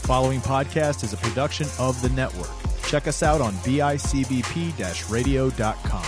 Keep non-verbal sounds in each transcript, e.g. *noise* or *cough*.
The following podcast is a production of the network. Check us out on bicbp radio.com.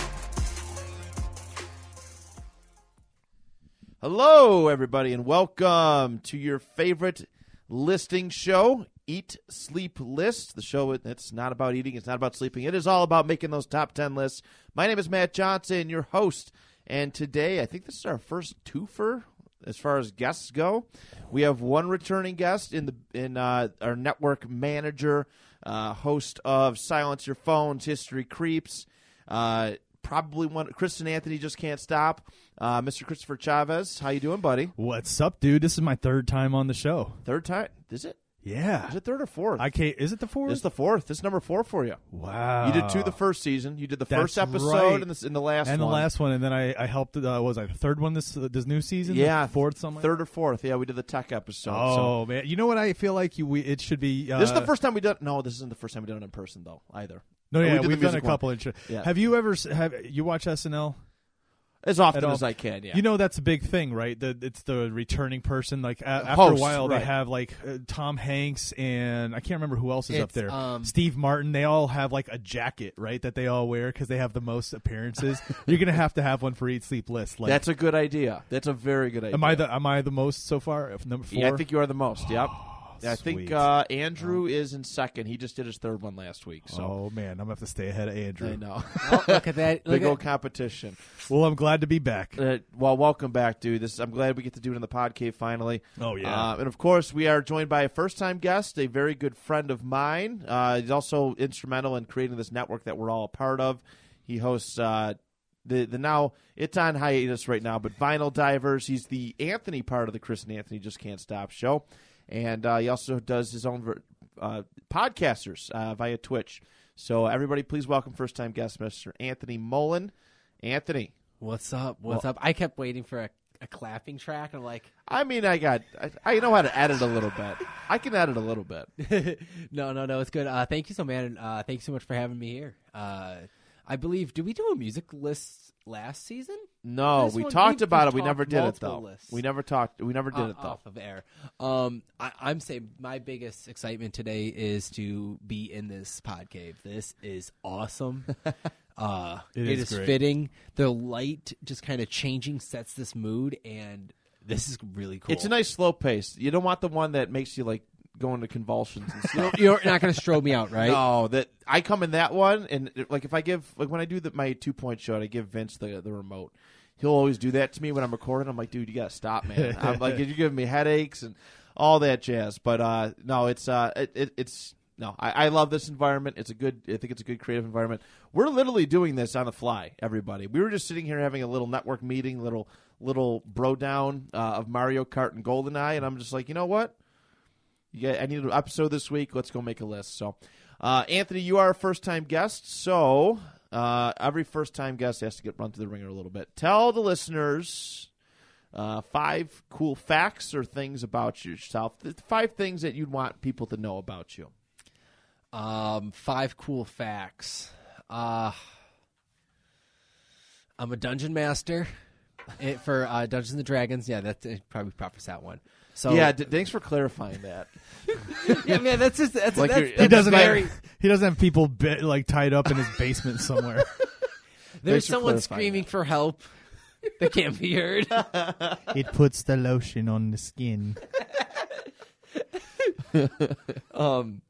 Hello, everybody, and welcome to your favorite listing show, Eat, Sleep List. The show that's not about eating, it's not about sleeping. It is all about making those top 10 lists. My name is Matt Johnson, your host, and today I think this is our first twofer as far as guests go. We have one returning guest in the in uh, our network manager, uh, host of Silence Your Phones, History Creeps. Uh, probably one. Chris and Anthony just can't stop. Uh, Mr. Christopher Chavez, how you doing, buddy? What's up, dude? This is my third time on the show. Third time? Is it? Yeah. Is it third or fourth? I can't. Is it the fourth? It's the fourth. This is number four for you. wow. You did two the first season. You did the That's first episode right. and, this, in the last and one. the last one, and then I, I helped. Uh, was I the third one this uh, this new season? yeah, The fourth something. third or fourth. Yeah, we did the tech episode. so. Oh man, you know what? I feel like you, we it should be. Uh, This is the first time we done. No, this isn't the first time we done it in person though either. No, yeah, we have done a couple. Intro- Yeah. Have you ever have you watch SNL? As often as I can. Yeah. You know that's a big thing, right? That it's the returning person. Like a- after Host, a while, right. they have like uh, Tom Hanks and I can't remember who else is up there. um, Steve Martin. They all have like a jacket, right? That they all wear because they have the most appearances. *laughs* You're gonna have to have one for each sleep list. Like, That's a good idea. That's a very good idea. am I the am I the most so far? If number four. Yeah, I think you are the most. Yep. Yeah, I think uh, Andrew is in second. He just did his third one last week. So oh man, I'm gonna have to stay ahead of Andrew. I know. *laughs* Oh, look at that! *laughs* Look Big at, old competition. Well, I'm glad to be back. Uh, well, welcome back, dude. This I'm glad we get to do it in the pod cave finally. Oh, yeah. Uh, and of course, we are joined by a first time guest, a very good friend of mine. Uh, he's also instrumental in creating this network that we're all a part of. He hosts uh, the the now it's on hiatus right now, but Vinyl Divers. He's the Anthony part of the Chris and Anthony Just Can't Stop show, and uh, he also does his own ver- uh, podcasters uh, via Twitch. So everybody, please welcome first time guest, Mr. Anthony Mullen. Anthony. what's up? What's up? I kept waiting for a, a clapping track. and I'm like, I mean, I got, I, I know how to edit a little bit. I can edit a little bit. *laughs* no, no, no, it's good. Uh, thank you so man. Uh, thank you so much for having me here. Uh, I believe. Did we do a music list last season? No, we talked about it. We never did it though. lists. We never talked. We never did Uh, it though. off of air. Um, I, I'm saying my biggest excitement today is to be in this pod cave. This is awesome. *laughs* uh, It it is is fitting. The light just kind of changing sets this mood, and this is really cool. It's a nice slow pace. You don't want the one that makes you like go into convulsions and stuff. You're not going to strobe me out, right? No, that I come in that one, and like if I give like when I do the, my two point shot, I give Vince the the remote. He'll always do that to me when I'm recording. I'm like, dude, you gotta stop, man. *laughs* I'm like, you're giving me headaches and all that jazz. But uh, no, it's uh, it, it, it's no, I, I love this environment. It's a good. I think it's a good creative environment. We're literally doing this on the fly. Everybody, we were just sitting here having a little network meeting, little little bro down uh, of Mario Kart and GoldenEye, and I'm just like, you know what? Yeah, I need an episode this week. Let's go make a list. So, uh, Anthony, you are a first time guest. So, uh, every first time guest has to get run through the ringer a little bit. Tell the listeners uh, five cool facts or things about yourself. Five things that you'd want people to know about you. Um, five cool facts. Uh, I'm a dungeon master it, for uh, Dungeons and Dragons. Yeah, that's uh, probably preface that one. So yeah, d- thanks for clarifying that. *laughs* yeah, man, that's just that's, Like that's, you're- that's he doesn't very. have he doesn't have people like tied up in his basement somewhere. *laughs* There's for someone clarifying screaming for help that can't be heard. *laughs* it puts the lotion on the skin. um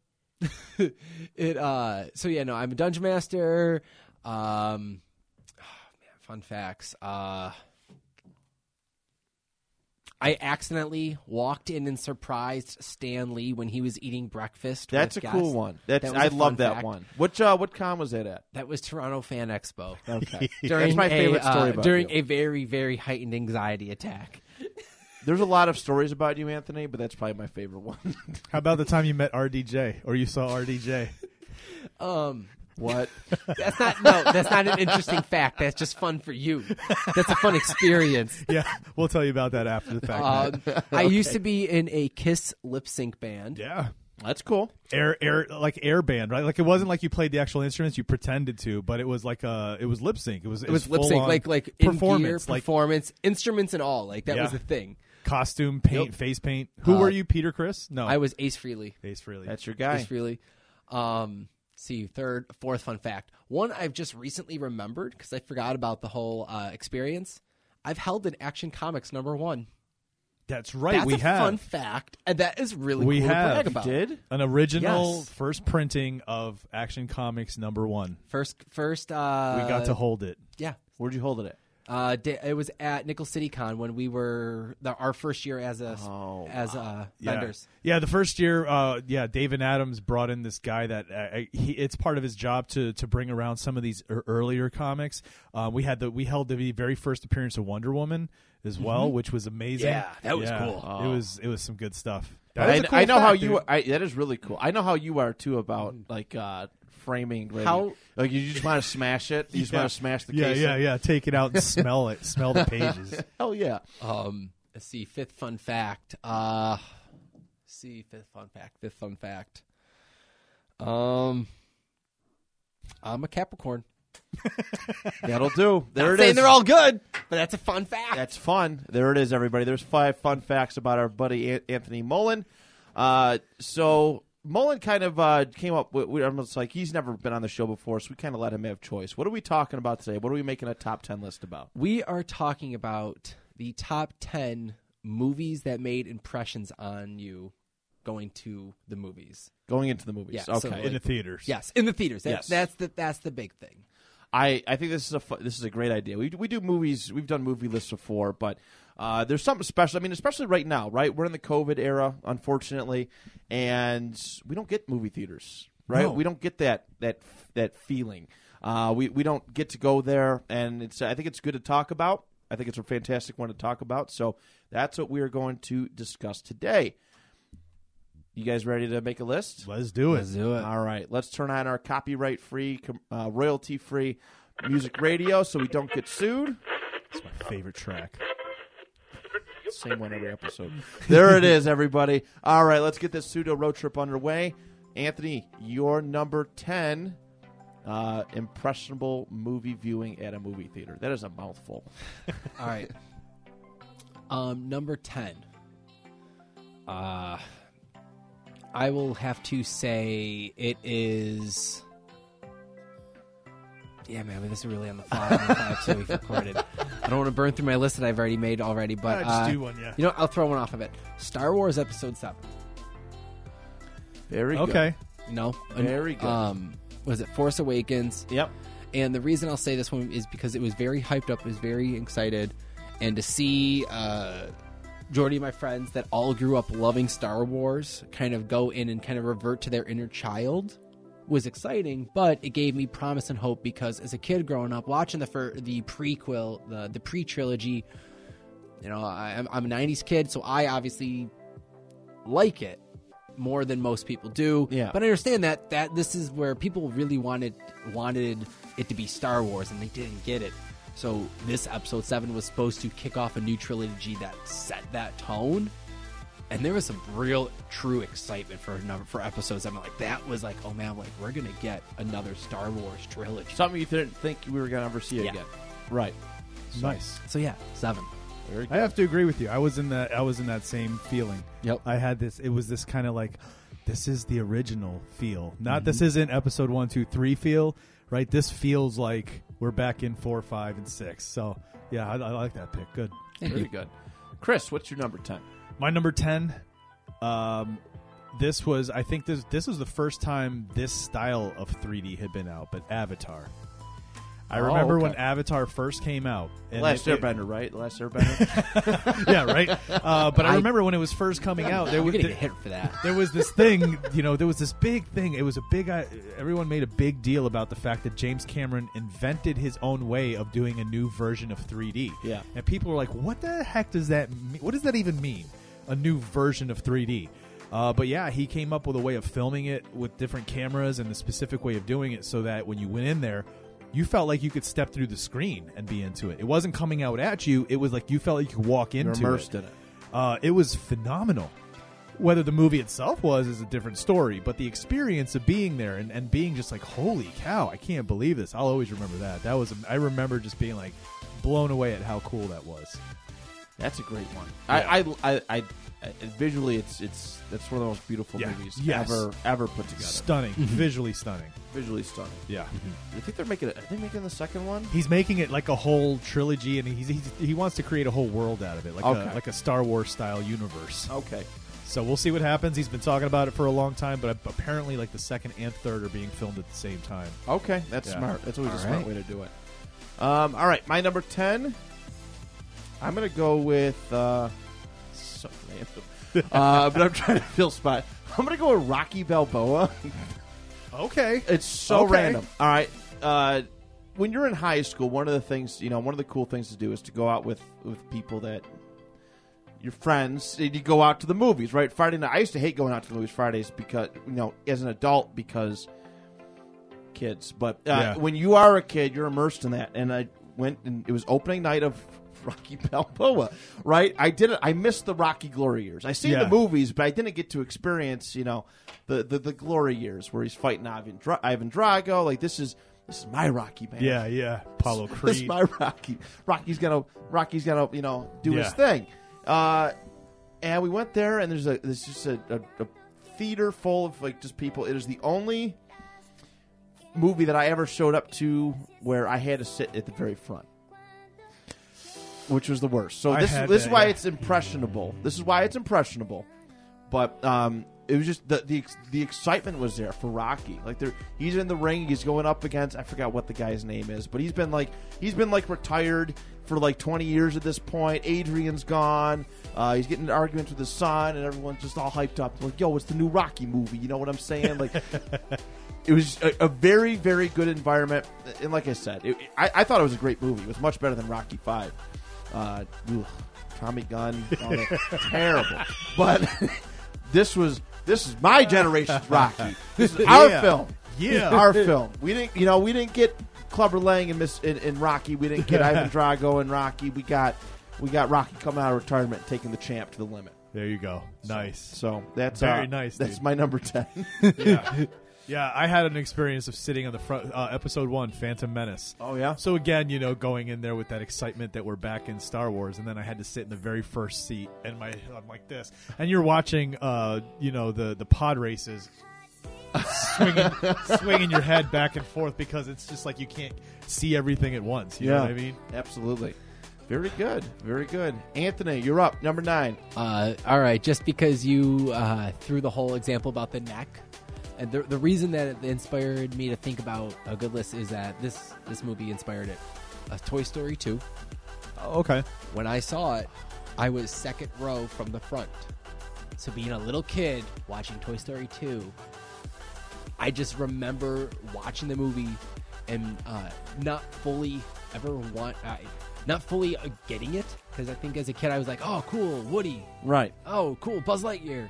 it uh so yeah no i'm a dungeon master um *sighs* oh, man fun facts uh I accidentally walked in and surprised Stan Lee when he was eating breakfast. That's a with cool one. That's That was I a fun love that fact. one. Which uh, what con was that at? That was Toronto Fan Expo. *laughs* Okay, During that's my a, favorite story uh, about during you. a very very heightened anxiety attack. *laughs* There's a lot of stories about you, Anthony, but that's probably my favorite one. How about the time you met RDJ or you saw RDJ? *laughs* Um, what? *laughs* that's not no, that's not an interesting fact. That's just fun for you. That's a fun experience. *laughs* yeah, we'll tell you about that after the fact. Matt. Um, I used to be in a Kiss lip sync band. yeah. That's cool. Air, air, like air band, right? Like it wasn't like you played the actual instruments; you pretended to, but it was like uh it was lip sync. It was It was lip sync, full-on like like in gear, performance, like performance, instruments and all. Like that Yeah. was the thing. Costume, paint, Yep. face paint. Who Uh, were you, Peter Criss? No, I was Ace Frehley. Ace Frehley. That's your guy. Ace Frehley. Um, see, third, fourth fun fact. One I've just recently remembered because I forgot about the whole uh, experience. I've held an Action Comics number one. That's right. That's we a have fun fact, and that is really We cool have. to brag about. Did an original Yes. first printing of Action Comics number one. First, first, uh, We got to hold it. yeah. where'd you hold it at? Uh, it was at Nickel City Con when we were the, our first year as a Oh, as uh, Yeah. vendors. Yeah, the first year, uh, yeah, David Adams brought in this guy that uh, he, it's part of his job to to bring around some of these er- earlier comics. Uh, we had the we held the very first appearance of Wonder Woman as well, which was amazing. Yeah, that was cool. It was it was some good stuff. I, That is a cool I know how fact, you. dude. Are, I, that is really cool. I know how you are too about like uh, framing. Ready. How- like you just want to smash it. You just Yeah. want to smash the yeah, case. yeah, yeah. Take it out and smell it. Smell the pages. *laughs* Hell yeah. Um, let's see. Fifth fun fact. Uh, let's see. Fifth fun fact. Fifth fun fact. Um, I'm a Capricorn. *laughs* That'll do. There Not it saying is. they're all good, but that's a fun fact. That's fun. There it is, everybody. There's five fun facts about our buddy Anthony Mullen. Uh, so Mullen kind of uh, came up with. with- almost like he's never been on the show before, so we kind of let him have choice. What are we talking about today? What are we making a top ten list about? we are talking about the top ten movies that made impressions on you going to the movies. Going into the movies. Yeah, so, okay. in the theaters. Yes, in the theaters. That, Yes. That's the that's the big thing. I, I think this is a fu- this is a great idea. We we do movies. We've done movie lists before, but uh, there's something special. I mean, especially right now, right? We're in the COVID era, unfortunately, and we don't get movie theaters, right? No. We don't get that that that feeling. Uh, we we don't get to go there, and it's. I think it's good to talk about. I think it's a fantastic one to talk about. So that's what we are going to discuss today. You guys ready to make a list? Let's do it. Let's do it. All right, let's turn on our copyright free, uh, royalty free music radio so we don't get sued. It's my favorite track. Same one every episode. *laughs* There it is, everybody. All right, let's get this pseudo road trip underway. Anthony, your number 10 uh, impressionable movie viewing at a movie theater. That is a mouthful. *laughs* All right. Um, number ten. Uh, I will have to say it is. Yeah, man, I mean, this is really on the fly. on the fly episode we've recorded. I don't want to burn through my list that I've already made already, but Ah, just uh, do one, yeah. you know, I'll throw one off of it. Star Wars Episode Seven. Very good. Okay. No, Very good. Um, was it Force Awakens? Yep. And the reason I'll say this one is because it was very hyped up, it was very excited, and to see uh, Jordy and my friends that all grew up loving Star Wars kind of go in and kind of revert to their inner child was exciting, but it gave me promise and hope because as a kid growing up watching the fir- the prequel, the the pre trilogy, you know, I, I'm, I'm a '90s kid, so I obviously like it more than most people do. Yeah. But I understand that that this is where people really wanted wanted it to be Star Wars and they didn't get it. So this episode seven was supposed to kick off a new trilogy that set that tone. And there was some real true excitement for number for episodes. I'm like, that was like, oh man, like we're gonna get another Star Wars trilogy. Something you didn't think we were going to ever see Yeah. again. Right. Nice. So yeah, seven. Very I have to agree with you. I was in that. I was in that same feeling. Yep. I had this. It was this kind of like, this is the original feel. Not this mm-hmm. isn't episode one, two, three feel. Right. This feels like we're back in four, five, and six. So yeah, I, I like that pick. Good. Very good. Chris, what's your number 10? My number ten. Um, this was. I think this. This was the first time this style of 3D had been out. But Avatar. I Oh, remember when. Avatar first came out. and Last it- it- Airbender, right? The Last Airbender. *laughs* *laughs* yeah, right. Uh, but I, I- remember when it was first coming out. There was gonna hit for that. there was this thing, you know, there was this big thing. It was a big. Uh, everyone made a big deal about the fact that James Cameron invented his own way of doing a new version of 3D. Yeah. and people were like, "What the heck does that? mean? What does that even mean? A new version of 3D?" Uh, but yeah, he came up with a way of filming it with different cameras and the specific way of doing it, so that when you went in there. You felt like you could step through the screen and be into it. It wasn't coming out at you. It was like you felt like you could walk You're into immersed it. in it. Uh, it was phenomenal. Whether the movie itself was is a different story, but the experience of being there and, and being just like, holy cow, I can't believe this. I'll always remember that. That was I remember just being like blown away at how cool that was. That's a great one. I, I, I, I, I, visually, it's it's that's one of the most beautiful Yeah. movies Yes. ever ever put together. Stunning, visually stunning. Visually stunning. Yeah. I think they're making it. Are they making the second one? He's making it like a whole trilogy, and he's, he's he wants to create a whole world out of it, like Okay. a like a Star Wars style universe. Okay. So we'll see what happens. He's been talking about it for a long time, but apparently, like the second and third are being filmed at the same time. Okay, that's Yeah. smart. That's always a All smart way to do it. Um, all right, my number ten. I'm gonna go with uh, so random, *laughs* uh, but I'm trying to fill spot. I'm gonna go with Rocky Balboa. Okay. It's so Okay. random. All right. Uh, when you're in high school, one of the things you know, one of the cool things to do is to go out with with people that your friends. You go out to the movies, right? Friday night. I used to hate going out to the movies Fridays because you know, as an adult, because kids. But uh, Yeah. when you are a kid, you're immersed in that. And I went, and it was opening night of *laughs* Rocky Balboa, right? I didn't. I missed the Rocky glory years. I seen Yeah. the movies, but I didn't get to experience, you know, the the, the glory years where he's fighting Ivan, Dra- Ivan Drago. Like this is this is my Rocky man. Yeah, yeah. Apollo Creed. *laughs* This is my Rocky. Rocky's gonna Rocky's gonna you know do his thing. Uh, and we went there, and there's a there's just a, a, a theater full of like just people. It is the only movie that I ever showed up to where I had to sit at the very front, which was the worst. So I this had this is that, why yeah. it's impressionable. This is why it's impressionable. But um, it was just the, the the excitement was there for Rocky. Like there, he's in the ring. He's going up against I forgot what the guy's name is, but he's been like he's been like retired for like twenty years at this point. Adrian's gone. Uh, he's getting into arguments with his son, and everyone's just all hyped up. Like, yo, it's the new Rocky movie. You know what I'm saying? Like. *laughs* It was a, a very, very good environment, and like I said, it, I, I thought it was a great movie. It was much better than Rocky Five. Uh, ugh, Tommy Gunn, *laughs* terrible. But *laughs* this was this is my generation's Rocky. This is our Yeah. film. Yeah. *laughs* Our film. We didn't, you know, we didn't get Clubber Lang and Miss in, in Rocky. We didn't get Ivan Drago and Rocky. We got we got Rocky coming out of retirement, and taking the champ to the limit. There you go. Nice. So that's Very uh, nice, That's dude. my number ten. Yeah. Yeah, I had an experience of sitting on the front. Uh, episode one, Phantom Menace. oh yeah. So again, you know, going in there with that excitement that we're back in Star Wars, and then I had to sit in the very first seat, and my I'm like this, and you're watching, uh, you know, the the pod races, swinging *laughs* swinging your head back and forth because it's just like you can't see everything at once. You know what I mean? Absolutely. Very good. Very good. Anthony, you're up. Number nine. Uh, all right, just because you uh, threw the whole example about the neck, and the, the reason that it inspired me to think about a good list is that this this movie inspired it. A Toy Story 2. Okay. When I saw it, I was second row from the front. So being a little kid watching Toy Story 2, I just remember watching the movie and uh, not fully ever want, uh, not fully uh, getting it because I think as a kid I was like, oh cool, Woody, Right. oh cool buzz lightyear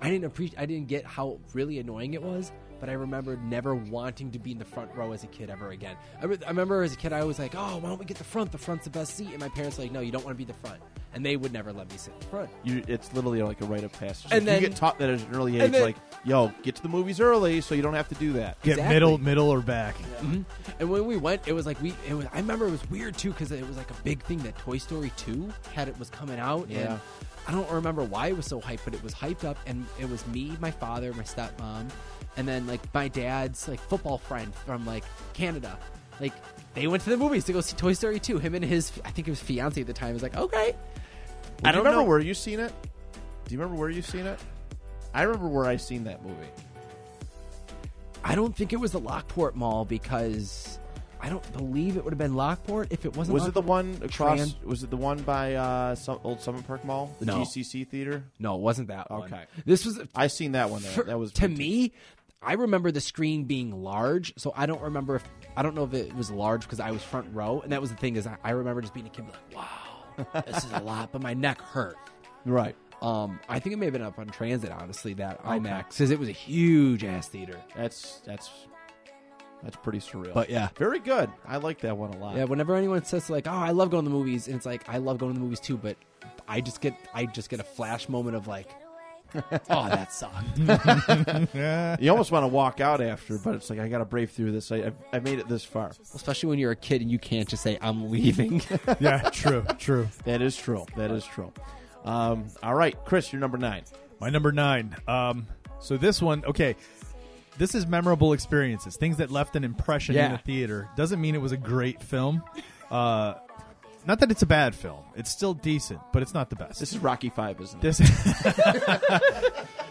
i didn't appreciate i didn't get how really annoying it was but i remember never wanting to be in the front row as a kid ever again. I, re- I remember as a kid i was like oh why don't we get the front? The front's the best seat. And my parents were like no you don't want to be the front and they would never let me sit in front You, it's literally like a rite of passage. And If then- you get taught that at an early age, then- like, yo, get to the movies early so you don't have to do that. Get Exactly. middle, middle, or back. Mhm. And when we went, it was like we. It was. I remember it was weird too because it was like a big thing that Toy Story Two had. It was coming out, Yeah. and I don't remember why it was so hyped, but it was hyped up, and it was me, my father, my stepmom, and then like my dad's like football friend from like Canada. Like they went to the movies to go see Toy Story Two. Him and his, I think it was fiance at the time, was like, okay. I don't remember know. where you seen it. Do you remember where you seen it? I remember where I seen that movie. I don't think it was the Lockport Mall because I don't believe it would have been Lockport if it wasn't. Was it the Lockport. one across? Tran- Was it the one by uh, some, Old Summit Park Mall, the No. GCC theater? No, it wasn't that one. Okay. This was I seen that one. There. for- that was to me. I remember the screen being large, so I don't remember if I don't know if it was large because I was front row, and that was the thing is I, I remember just being a kid, like, wow, this is a lot, but my neck hurt. Right. Um, I think it may have been up on Transit, honestly, that IMAX, because it was a huge ass theater. That's that's that's pretty surreal. But yeah, very good. I like that one a lot. yeah. Whenever anyone says like, "Oh, I love going to the movies," and it's like, I love going to the movies too, but I just get I just get a flash moment of like, *laughs* oh, that sucked. *laughs* You almost want to walk out after, but it's like I got to brave through this. I, I I made it this far. Especially when you're a kid and you can't just say I'm leaving. *laughs* yeah, true, true. That is true. That is true. Um, all right, Chris, you're number nine. My number nine. Um, so this one, okay. This is memorable experiences, things that left an impression in the theater. Doesn't mean it was a great film. Uh, not that it's a bad film. It's still decent, but it's not the best. This is Rocky Five, isn't it? This.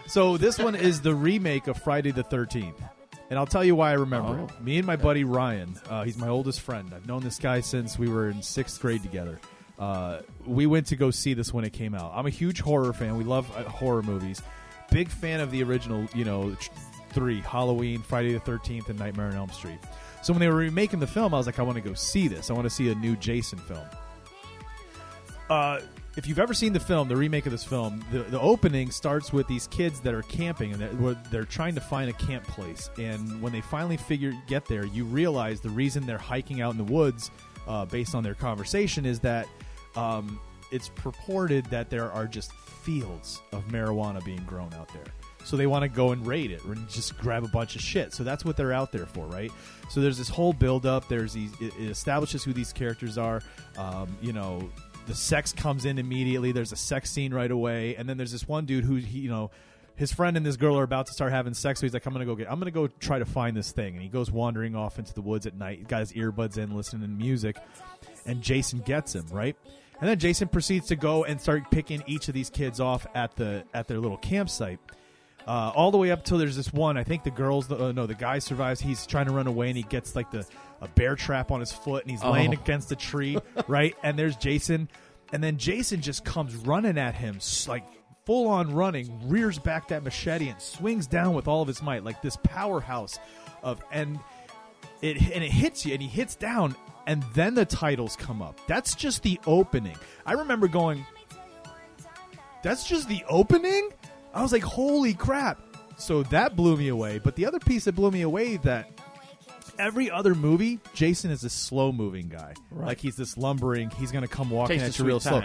*laughs* so this one is the remake of Friday the Thirteenth, and I'll tell you why I remember it. Me and my buddy Ryan, uh, he's my oldest friend. I've known this guy since we were in sixth grade together. Uh, we went to go see this when it came out. I'm a huge horror fan. We love uh, horror movies. Big fan of the original, you know, tr- three Halloween, Friday the Thirteenth, and Nightmare on Elm Street. So when they were remaking the film, I was like, I want to go see this. I want to see a new Jason film uh, if you've ever seen the film, the remake of this film, the, the opening starts with these kids that are camping and they're, they're trying to find a camp place. And when they finally figure get there, you realize the reason they're hiking out in the woods, uh, based on their conversation, is that um, it's purported that there are just fields of marijuana being grown out there. So they want to go and raid it and just grab a bunch of shit. So that's what they're out there for, right? So there's this whole build up. There's these. It, it establishes who these characters are. Um, you know, the sex comes in immediately. There's a sex scene right away, and then there's this one dude who he, you know, his friend and this girl are about to start having sex. So he's like, "I'm gonna go get. I'm gonna go try to find this thing." And he goes wandering off into the woods at night. He's got his earbuds in, listening to music, and Jason gets him right. And then Jason proceeds to go and start picking each of these kids off at the at their little campsite. Uh, all the way up till there's this one. I think the girls, uh, no, the guy survives. He's trying to run away, and he gets like the a bear trap on his foot, and he's laying Oh. against a *laughs* tree, right? And there's Jason, and then Jason just comes running at him, like full on running, rears back that machete and swings down with all of his might, like this powerhouse of and it and it hits you, and he hits down, and then the titles come up. That's just the opening. I remember going, that's just the opening? I was like, holy crap. So that blew me away. But the other piece that blew me away that every other movie, Jason is a slow moving guy. Like he's this lumbering, he's gonna come walking Takes at you real sweet slow.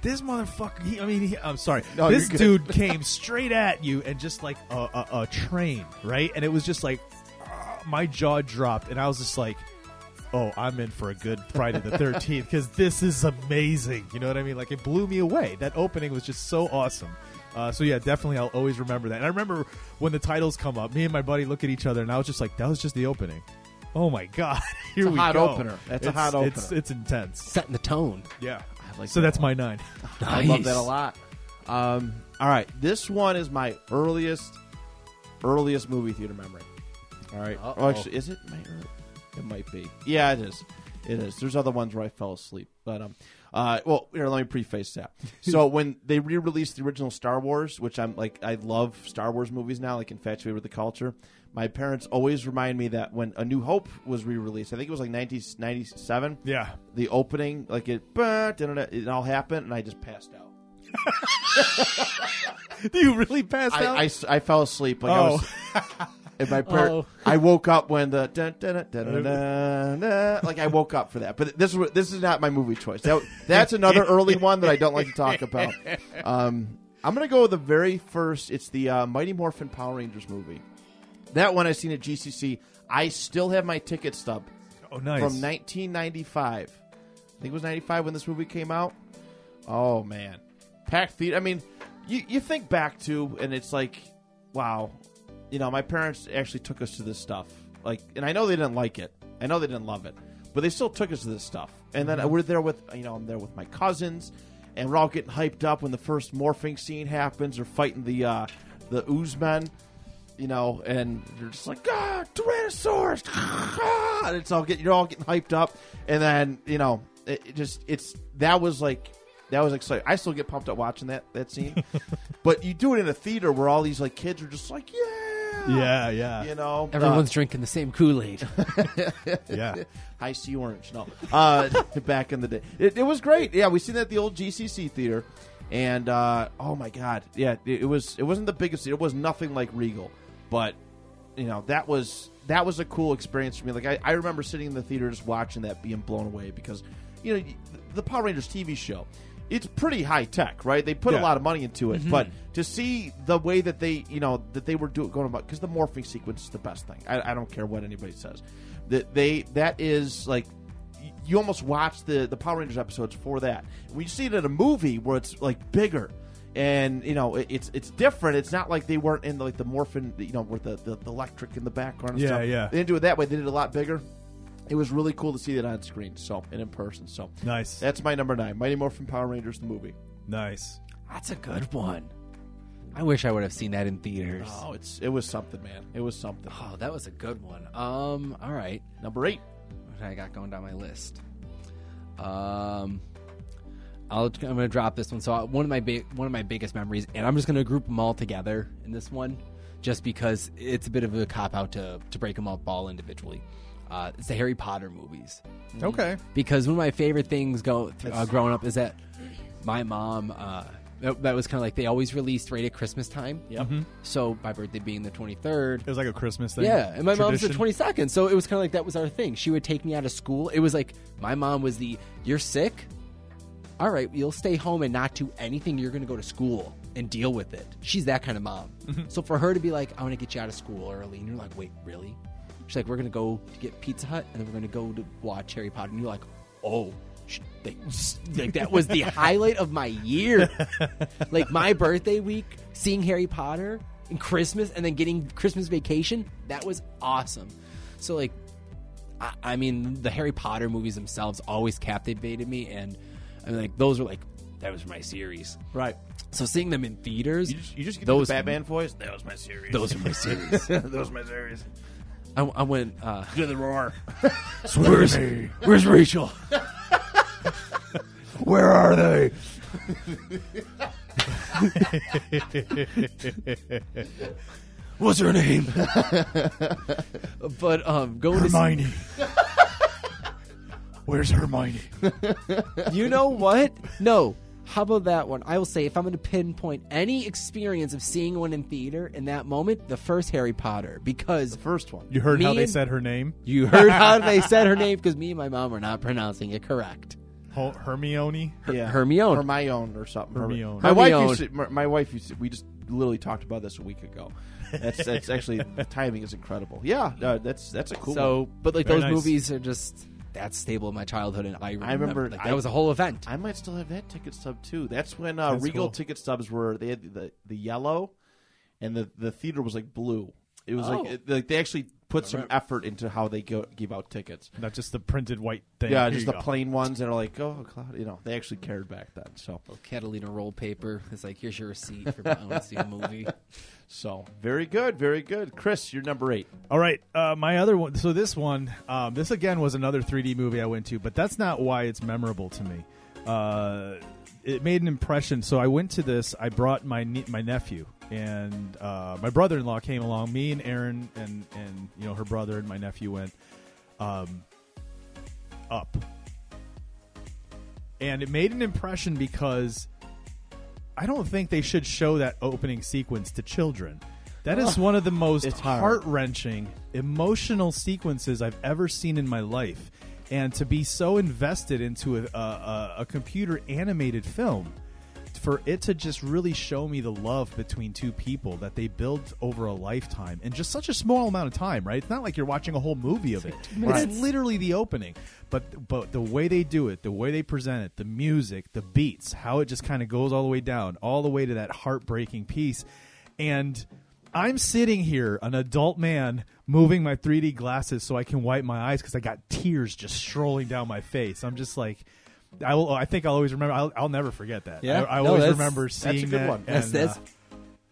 This motherfucker, he, I mean, he, I'm sorry. No, this dude *laughs* came straight at you and just like a, a, a train, right? And it was just like, uh, my jaw dropped, and I was just like, oh, I'm in for a good Friday the 13th because this is amazing. You know what I mean? Like, it blew me away. That opening was just so awesome. Uh, so, yeah, definitely, I'll always remember that. And I remember when the titles come up, me and my buddy look at each other, and I was just like, that was just the opening. Oh my god! *laughs* Here a we hot go. opener. That's a hot opener. it's intense. Setting the tone. Yeah. I like so that that's a my nine. *laughs* I love that a lot. Um, all right, this one is my earliest, earliest movie theater memory. All right. Uh-oh. Oh, actually, is it my? It might be. Yeah, it is. It is. There's other ones where I fell asleep, but um, uh, well, here, let me preface that. *laughs* so when they re-released the original Star Wars, which I'm like, I love Star Wars movies now, like infatuated with the culture. My parents always remind me that when A New Hope was re-released, I think it was like 1997 Yeah. the opening, like it, it all happened, and I just passed out. *laughs* Do you really pass I, out? I I fell asleep. Like I Oh. was, *laughs* and my par- Oh. I woke up when the dun, *laughs* dun, dun, like I woke up for that. But this is this is not my movie choice. That, that's another early one that I don't like to talk about. Um, I'm gonna go with the very first. It's the uh, Mighty Morphin Power Rangers movie. That one I seen at GCC. I still have my ticket stub oh, nice. from 1995. I think it was 95 when this movie came out. Oh man, packed theater. I mean, you you think back to, and it's like, wow, you know, my parents actually took us to this stuff. Like, and I know they didn't like it. I know they didn't love it, but they still took us to this stuff. And then we're there with, you know, I'm there with my cousins, and we're all getting hyped up when the first morphing scene happens. Or fighting the uh, the Oozemen you know, and you're just like, ah, Tyrannosaurus, *laughs* ah, and it's all get you're all getting hyped up, and then you know, it, it just it's that was like that was exciting. I still get pumped up watching that that scene, *laughs* but you do it in a theater where all these like kids are just like, yeah, yeah, yeah, you know, Everyone's drinking the same Kool Aid. *laughs* yeah. Hi-C Orange. No, uh, *laughs* back in the day, it, it was great. Yeah, we seen that at the old GCC theater, and uh, oh my god, yeah, it, it was. It wasn't the biggest. It was nothing like Regal, but you know that was that was a cool experience for me. Like I, I remember sitting in the theater just watching that, being blown away because you know the Power Rangers TV show. It's pretty high tech, right? They put Yeah. a lot of money into it, mm-hmm. but to see the way that they, you know, that they were doing going about because the morphing sequence is the best thing. I, I don't care what anybody says. That they that is like you almost watch the the Power Rangers episodes for that. We see it in a movie where it's like bigger. And you know it, it's it's different. It's not like they weren't in like the morphin, you know, with the, the, the electric in the background. And Yeah, stuff. yeah. They didn't do it that way. They did it a lot bigger. It was really cool to see that on screen, so and in person. So Nice. that's my number nine, Mighty Morphin Power Rangers the movie. Nice. That's a good one. I wish I would have seen that in theaters. Oh, it's it was something, man. It was something. Oh, that was a good one. Um, all right. Number eight. What I got going down my list? Um, I'll, I'm going to drop this one. So uh, one of my big, one of my biggest memories, and I'm just going to group them all together in this one, just because it's a bit of a cop out to to break them up all individually. Uh, it's the Harry Potter movies Okay. because one of my favorite things go uh, growing up is that my mom. Uh, that that was kind of like they always released right at Christmas time. Yep. So my birthday being the 23rd, It was like a Christmas thing. yeah, and my mom's the Tradition. twenty second, so it was kind of like that was our thing. She would take me out of school. It was like my mom was the "You're sick, all right, you'll stay home and not do anything. You're going to go to school and deal with it." She's that kind of mom. Mm-hmm. So for her to be like, "I want to get you out of school early," and you're like, "Wait, really?" She's like, "We're going to go to get Pizza Hut, and then we're going to go to watch Harry Potter," and you're like, "Oh." sh- they- Like that was the highlight of my year. *laughs* Like my birthday week, seeing Harry Potter and Christmas, and then getting Christmas vacation. That was awesome. So like, I, I mean, the Harry Potter movies themselves always captivated me, and I mean, like those were like that was my series. Right. So seeing them in theaters, You just, you just get those the Batman voice. That was my series. those are my series. *laughs* those was my series. I, I went. Uh, To the roar. *laughs* where's Where's Rachel? *laughs* Where are they? *laughs* What's her name? but um, going to Hermione. Where's Hermione? You know what? No. How about that one? I will say, if I'm going to pinpoint any experience of seeing one in theater in that moment, the first Harry Potter, because The first one. You heard how they and- said her name? you heard how *laughs* they said her name, because me and my mom were not pronouncing it correct. Ho- Hermione. yeah. Hermione. Hermione or something. Hermione. My wife used to, my, my wife used to, we just literally talked about this a week ago. That's that's actually the *laughs* timing is incredible. Yeah, uh, that's that's a cool. so, one. but like Very those nice. movies are just that's stable in my childhood, and I remember, remember- like, I- that was a whole event. I might still have that ticket stub too. That's when uh, That's Regal cool. ticket stubs were they had the the yellow, and the the theater was like blue. It was Oh. like it, like they actually put some effort into how they go, give out tickets. Not just the printed white thing. Yeah, Here just the go. plain ones that are like oh cloud. You know, they actually cared back then. So Catalina roll paper. It's like here's your receipt for going to see a movie. So very good, very good. Chris, you're number eight. All right, uh, my other one. So this one, um, this again was another 3D movie I went to, but that's not why it's memorable to me. Uh, it made an impression. So I went to this. I brought my nie- my nephew and uh, my brother-in-law came along. Me and Aaron and and you know her brother and my nephew went um, up, and it made an impression because I don't think they should show that opening sequence to children. That is one of the most It's hard. heart wrenching, emotional sequences I've ever seen in my life. And to be so invested into a, a, a, a computer animated film, for it to just really show me the love between two people that they build over a lifetime in just such a small amount of time, right? It's not like you're watching a whole movie of it. It's literally the opening. But but the way they do it, the way they present it, the music, the beats, how it just kind of goes all the way down, all the way to that heartbreaking piece. And I'm sitting here, an adult man, moving my 3D glasses so I can wipe my eyes because I got tears just strolling down my face. I'm just like, I will. I think I'll always remember. I'll, I'll never forget that. Yeah. I, I No, always that's- remember that's a seeing good that. one. That's- and, that's- uh,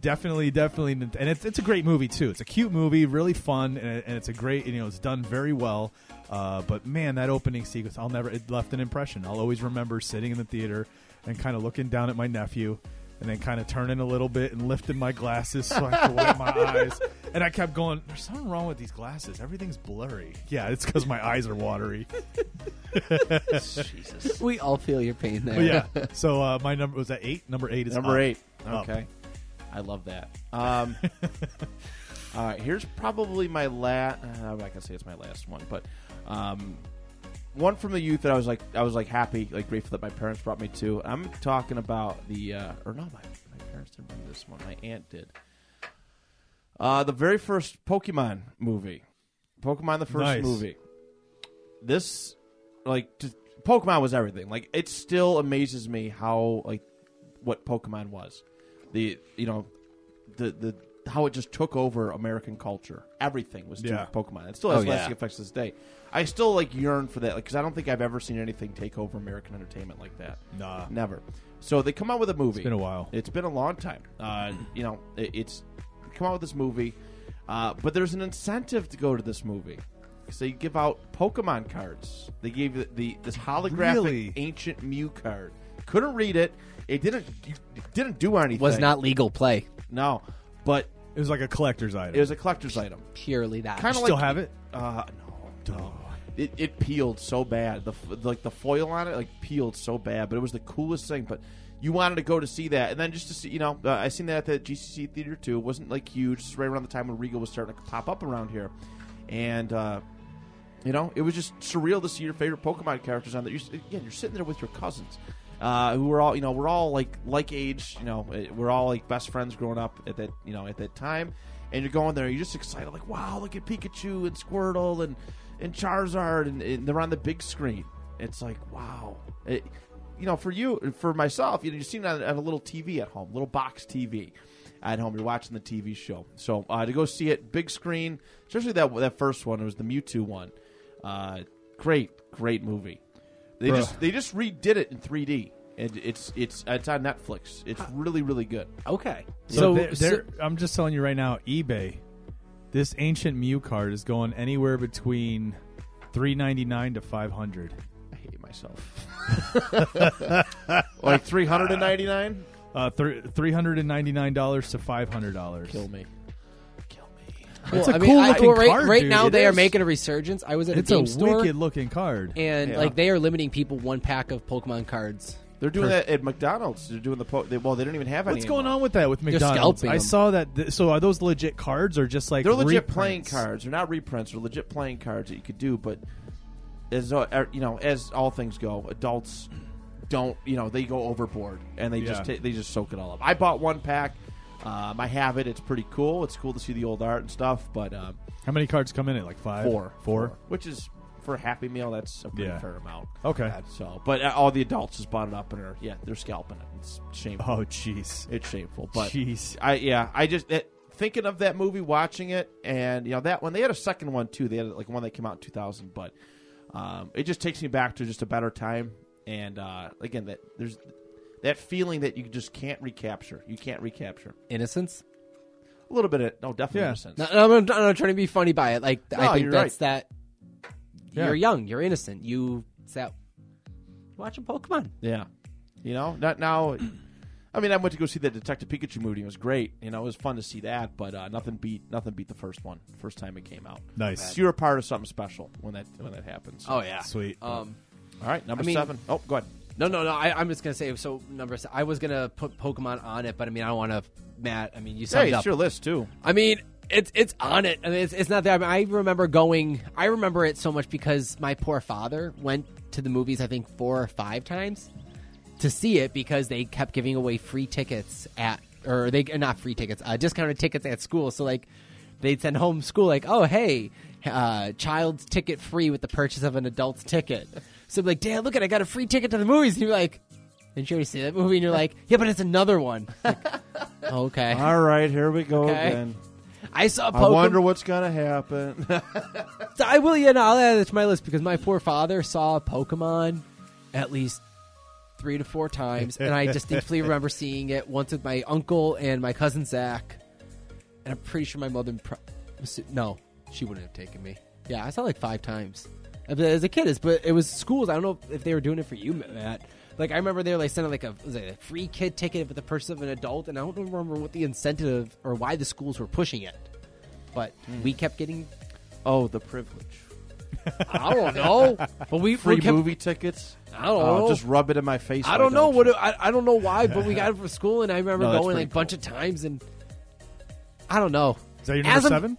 definitely, definitely, and it's it's a great movie too. It's a cute movie, really fun, and, and it's a great. You know, it's done very well. Uh, but man, that opening sequence, I'll never. It left an impression. I'll always remember sitting in the theater and kind of looking down at my nephew. And then kind of turning a little bit and lifting my glasses so I could wipe my eyes. And I kept going, There's something wrong with these glasses. Everything's blurry. Yeah, it's because my eyes are watery. *laughs* Jesus. We all feel your pain there. But yeah. *laughs* So uh, my number was that eight. Number eight is Number Up. eight. Up. Okay. I love that. Um, *laughs* all right, here's probably my last. I'm not gonna say it's my last one, but um, one from the youth that I was like, I was like happy, like grateful that my parents brought me to. I'm talking about the, uh, or no, my, my parents didn't bring this one. My aunt did. Uh, the very first Pokemon movie, Pokemon the first Nice. movie. This, like, just, Pokemon was everything. Like, it still amazes me how like what Pokemon was. The you know, the the how it just took over American culture. Everything was Yeah. Pokemon. It still has Oh, yeah. lasting effects to this day. I still like yearn for that because I don't think I've ever seen anything take over American entertainment like that. Nah. Never. So they come out with a movie. It's been a while. It's been a long time. Uh, you know, it, it's come out with this movie, uh, but there's an incentive to go to this movie because they give out Pokemon cards. They gave the, the this holographic Really? ancient Mew card. Couldn't read it. It didn't it didn't do anything. Was not legal play. no, but It was like a collector's item. it was a collector's item. Purely that. Kind of like Still like have it? Uh, no, no. It, it peeled so bad. The f- like the foil on it like peeled so bad, but it was the coolest thing. But you wanted to go to see that, and then just to see, you know, uh, I seen that at the GCC theater too. It wasn't like huge. It's right around the time when Regal was starting to pop up around here, and uh, you know, it was just surreal to see your favorite Pokemon characters on there. You're, again, you're sitting there with your cousins. Uh, who were all, you know, we're all like like age, you know, eh, we're all like best friends growing up at that, you know, at that time, and you're going there, you're just excited, like, wow, look at Pikachu and Squirtle and and Charizard, and, and they're on the big screen. It's like, wow, It- you know, for you, for myself, you know, you're seeing it on, a little TV at home, little box TV at home. You're watching the TV show, so uh, to go see it big screen, especially that that first one, it was the Mewtwo one. Uh, great, great movie. They Bruh. just they just redid it in 3D. And it's it's it's on Netflix. It's really really good. okay. So, So, they're, they're- I'm just telling you right now, eBay, this ancient Mew card is going anywhere between three ninety nine to five hundred. I hate myself. *laughs* like three hundred and ninety nine. Uh, three hundred and ninety nine dollars to five hundred dollars. Kill me. Kill. It's Well, a I mean, cool I- looking well, right, card, right dude. now It they are making a resurgence. I was at It's a a game store wicked looking card. and Yeah. like they are limiting people one pack of Pokemon cards. They're doing Per- that at McDonald's. They're doing the po- they, well. They don't even have any. What's going anymore. on with that with McDonald's? scalping I them. saw that. Th- so are those legit cards or just like They're legit reprints? playing cards. They're not reprints. They're legit playing cards that you could do. But as uh, er, you know, as all things go, adults don't. You know, they go overboard and they just Yeah. ta- they just soak it all up. I bought one pack. Um, I have it. It's pretty cool. It's cool to see the old art and stuff. But um, How many cards come in it? Like five, four, four. which is for a Happy Meal. That's a pretty Yeah. fair amount. Okay. So, but uh, all the adults just bought it up and are yeah, they're scalping it. It's shameful. Oh, jeez. It's shameful. But Jeez. I yeah, I just thinking of that movie, watching it, and you know that one. They had a second one too. They had like one that came out in 2000, but um, it just takes me back to just a better time. And uh, again, that there's that feeling that you just can't recapture. You can't recapture Innocence. a little bit of no, definitely Yeah. innocence. No, no, I'm, not- I'm not trying to be funny by it. Like No, I think that's right. that. You're young. You're innocent. You it's that watching Pokemon. Yeah, you know, not now. I mean, I went to go see the Detective Pikachu movie. It was great. You know, it was fun to see that, but uh, nothing beat nothing beat the first one. First time it came out. Nice. So you're a part of something special when that when that happens. Oh yeah. Sweet. Um. all right, number I mean- seven. Oh, go ahead. No, no, no. I, I'm just gonna say. So number. I was gonna put Pokemon on it, but I mean, I don't want to. Matt. I mean, you summed Hey, up. it's your list too. I mean, it's it's on it. I mean, it's it's not that. I, mean, I remember going. I remember it so much because my poor father went to the movies. I think four or five times to see it because they kept giving away free tickets at or they not free tickets, uh, discounted tickets at school. So like they'd send home school like, oh hey, uh, child's ticket free with the purchase of an adult's ticket. So I'm like, Dad, look at I got a free ticket to the movies. And you're like. Didn't you already see that movie? And you're like, yeah, but it's another one. Like, *laughs* oh, okay. All right, here we go Okay. again. I saw Pokemon. I wonder what's gonna happen. *laughs* So I will, yeah, no, I'll add it to my list because my poor father saw Pokemon at least three to four times, and I distinctly *laughs* remember seeing it once with my uncle and my cousin Zach, and I'm pretty sure my mother. Pro- no, she wouldn't have taken me. Yeah, I saw it like five times as a kid. It's- But it was schools. I don't know if they were doing it for you, Matt. Like I remember they were like sending like a was it a free kid ticket with the purchase of an adult, and I don't remember what the incentive or why the schools were pushing it. But hmm. we kept getting oh, the privilege. *laughs* I don't know. But we Free we kept, movie tickets. I don't Oh, know. just rub it in my face. I don't know what it- I, I don't know why, but we *laughs* got it for school, and I remember No, going like a bunch of times, and I don't know. Is that your As number I'm- seven?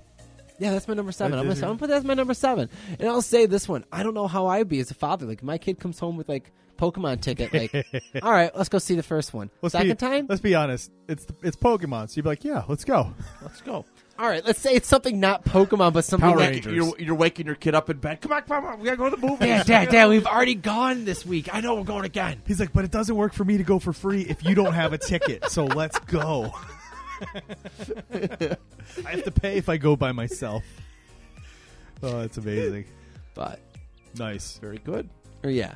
Yeah, that's my number seven. I'm gonna, is I'm gonna put that as my number seven. And I'll say this one. I don't know how I'd be as a father. Like my kid comes home with like Pokemon ticket. Like, *laughs* all right, let's go see the first one. Let's Second be, time. Let's be honest. It's it's Pokemon. So you'd be like, yeah, let's go. *laughs* Let's go. All right, let's say it's something not Pokemon, but something Power that. You're, you're waking your kid up in bed. Come on, come on, we gotta go to the movie. Dad, Dad, Dad, we've already gone this week. I know we're going again. He's like, but it doesn't work for me to go for free if you don't have a ticket. So let's go. *laughs* I have to pay if I go by myself. Oh, that's amazing. But Nice. Very good. or yeah,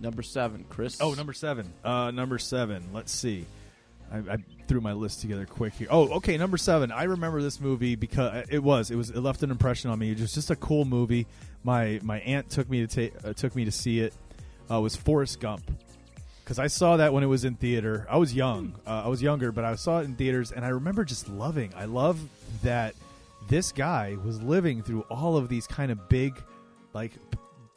Number seven, Chris. Oh, number seven. Uh, number seven. Let's see. I, I threw my list together quick here. Oh, okay. Number seven. I remember this movie because it was it was it left an impression on me. It was just a cool movie. My my aunt took me to take uh, took me to see it. Uh, was Forrest Gump because I saw that when it was in theater. I was young. Uh, I was younger, but I saw it in theaters, and I remember just loving. I love that this guy was living through all of these kind of big, like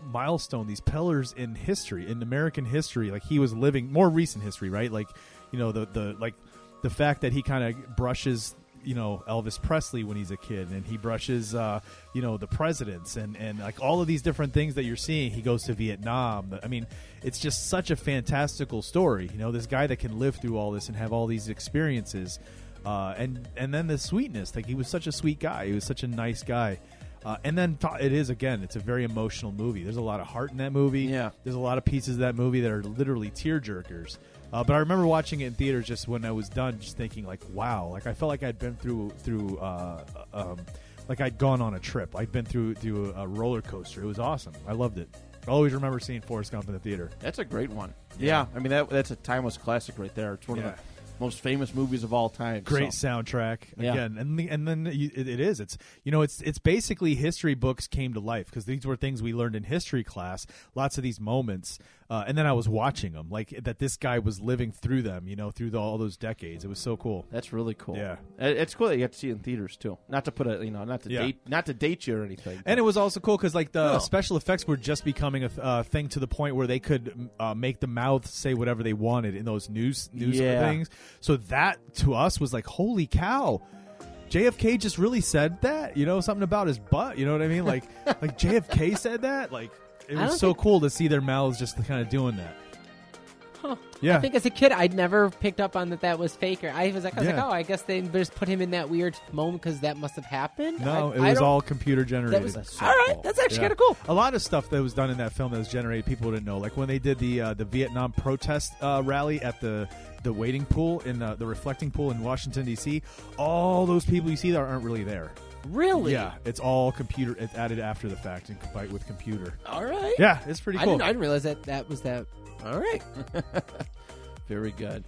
milestone, these pillars in history, in American history. Like he was living more recent history, right? Like you know the the like the fact that he kind of brushes you know Elvis Presley when he's a kid, and he brushes uh, you know the presidents, and and like all of these different things that you're seeing. He goes to Vietnam. I mean, it's just such a fantastical story. You know, this guy that can live through all this and have all these experiences, uh, and and then the sweetness. Like he was such a sweet guy. He was such a nice guy. Uh, and then th- it is again. It's a very emotional movie. There's a lot of heart in that movie. Yeah. There's a lot of pieces of that movie that are literally tear jerkers. Uh, but I remember watching it in theaters just when I was done, just thinking like, wow, like I felt like I'd been through through uh, um, like I'd gone on a trip. I'd been through through a roller coaster. It was awesome. I loved it. I always remember seeing Forrest Gump in the theater. That's a great one. Yeah, I mean that that's a timeless classic right there. It's one Yeah. of the most famous movies of all time. Great so. soundtrack Yeah. again, and the, and then you, it, it is. It's you know it's it's basically history books came to life because these were things we learned in history class. Lots of these moments, uh, and then I was watching them like that. This guy was living through them, you know, through the, all those decades. It was so cool. That's really cool. Yeah. It- it's cool that you get to see it in theaters too. Not to put a you know not to Yeah. date not to date you or anything. And it was also cool because like the No. special effects were just becoming a th- uh, thing to the point where they could uh, make the mouth say whatever they wanted in those news news Yeah. things. So that to us was like, holy cow. JFK just really said that, you know, something about his butt. You know what I mean? Like, *laughs* like JFK said that. Like, it was so cool to see their mouths just kind of doing that. Huh. Yeah, I think as a kid, I'd never picked up on that that was fake. Or I was like, I was Yeah. like, oh, I guess they just put him in that weird moment because that must have happened. no, I, it I was don't- all computer generated. That was That's so all right. cool. That's actually Yeah. kind of cool. A lot of stuff that was done in that film that was generated, people didn't know. Like when they did the uh, the Vietnam protest uh, rally at the the waiting pool in uh, the reflecting pool in Washington D.C. All those people you see there aren't really there. Really? Yeah, it's all computer. It's added after the fact and combined with computer. All right. Yeah, it's pretty I cool. didn't. I didn't realize that that was that. All right. *laughs* Very good.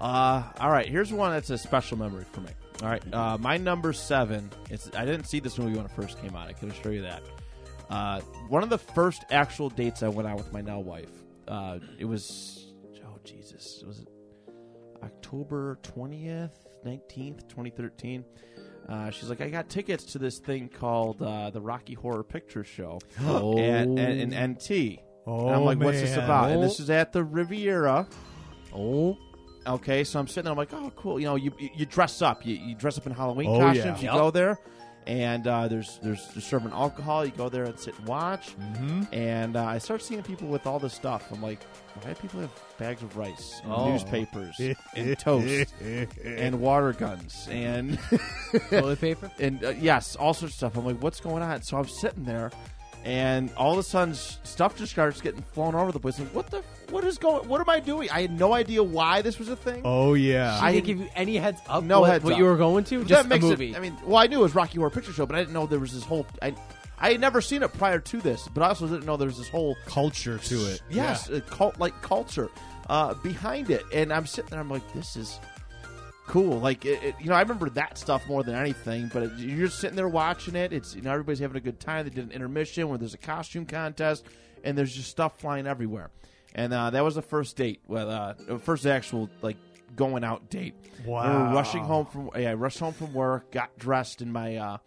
Uh, all right, here's one that's a special memory for me. All right, uh, my number seven. It's I didn't see this movie when it first came out. I can assure you that. Uh, one of the first actual dates I went out with my now wife. Uh, it was oh Jesus, was it October twentieth, nineteenth, twenty thirteen? Uh, she's like, I got tickets to this thing called uh, the Rocky Horror Picture Show *gasps* Oh. and, and, and NT. Oh, and I'm like, what's this man. about? And this is at the Riviera. Oh. Okay, so I'm sitting there. I'm like, oh, cool. You know, you you dress up. You, you dress up in Halloween Oh, costumes. yeah. You Yep. go there, and uh, there's there's they're serving alcohol. You go there and sit and watch. Mhm. And uh, I start seeing people with all this stuff. I'm like, why do people have bags of rice and Oh. newspapers and toast *laughs* and water guns and Toilet paper. *laughs* and uh, yes, all sorts of stuff. I'm like, what's going on? So I'm sitting there, and all of a sudden, stuff just starts getting flown over the place. Like, what the? What is going? What am I doing? I had no idea why this was a thing. Oh yeah. I I didn't didn't- give you any heads up. No what, heads what up. you were going to. that Just makes a movie. it. I mean, well, I knew it was Rocky Horror Picture Show, but I didn't know there was this whole. I, I had never seen it prior to this, but I also didn't know there was this whole Culture to it. yes, a cult like culture uh, behind it. And I'm sitting there, I'm like, this is cool. Like, it, it- you know, I remember that stuff more than anything. But it, you're sitting there watching it. It's you know everybody's having a good time. They did an intermission where there's a costume contest, and there's just stuff flying everywhere. And uh, that was the first date. Well, uh, the first actual like going out date. Wow. We were rushing home from yeah, I rushed home from work, got dressed in my uh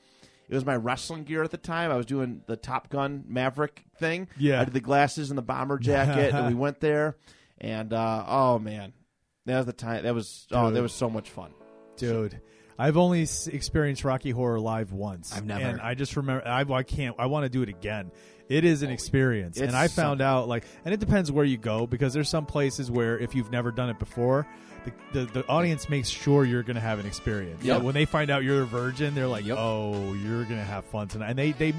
it was my wrestling gear at the time. I was doing the Top Gun Maverick thing. Yeah. I did the glasses and the bomber jacket and we *laughs* went there and uh oh man. That was the time that was oh Dude. that was so much fun. dude. I've only s- experienced Rocky Horror Live once. I've never. and I just remember I, I can't. I want to do it again. It is an experience, It's and I found something. out like, and it depends where you go because there's some places where if you've never done it before, the the, the audience makes sure you're going to have an experience. Yep. When they find out you're a virgin, they're like, Yep. "Oh, you're going to have fun tonight," and they they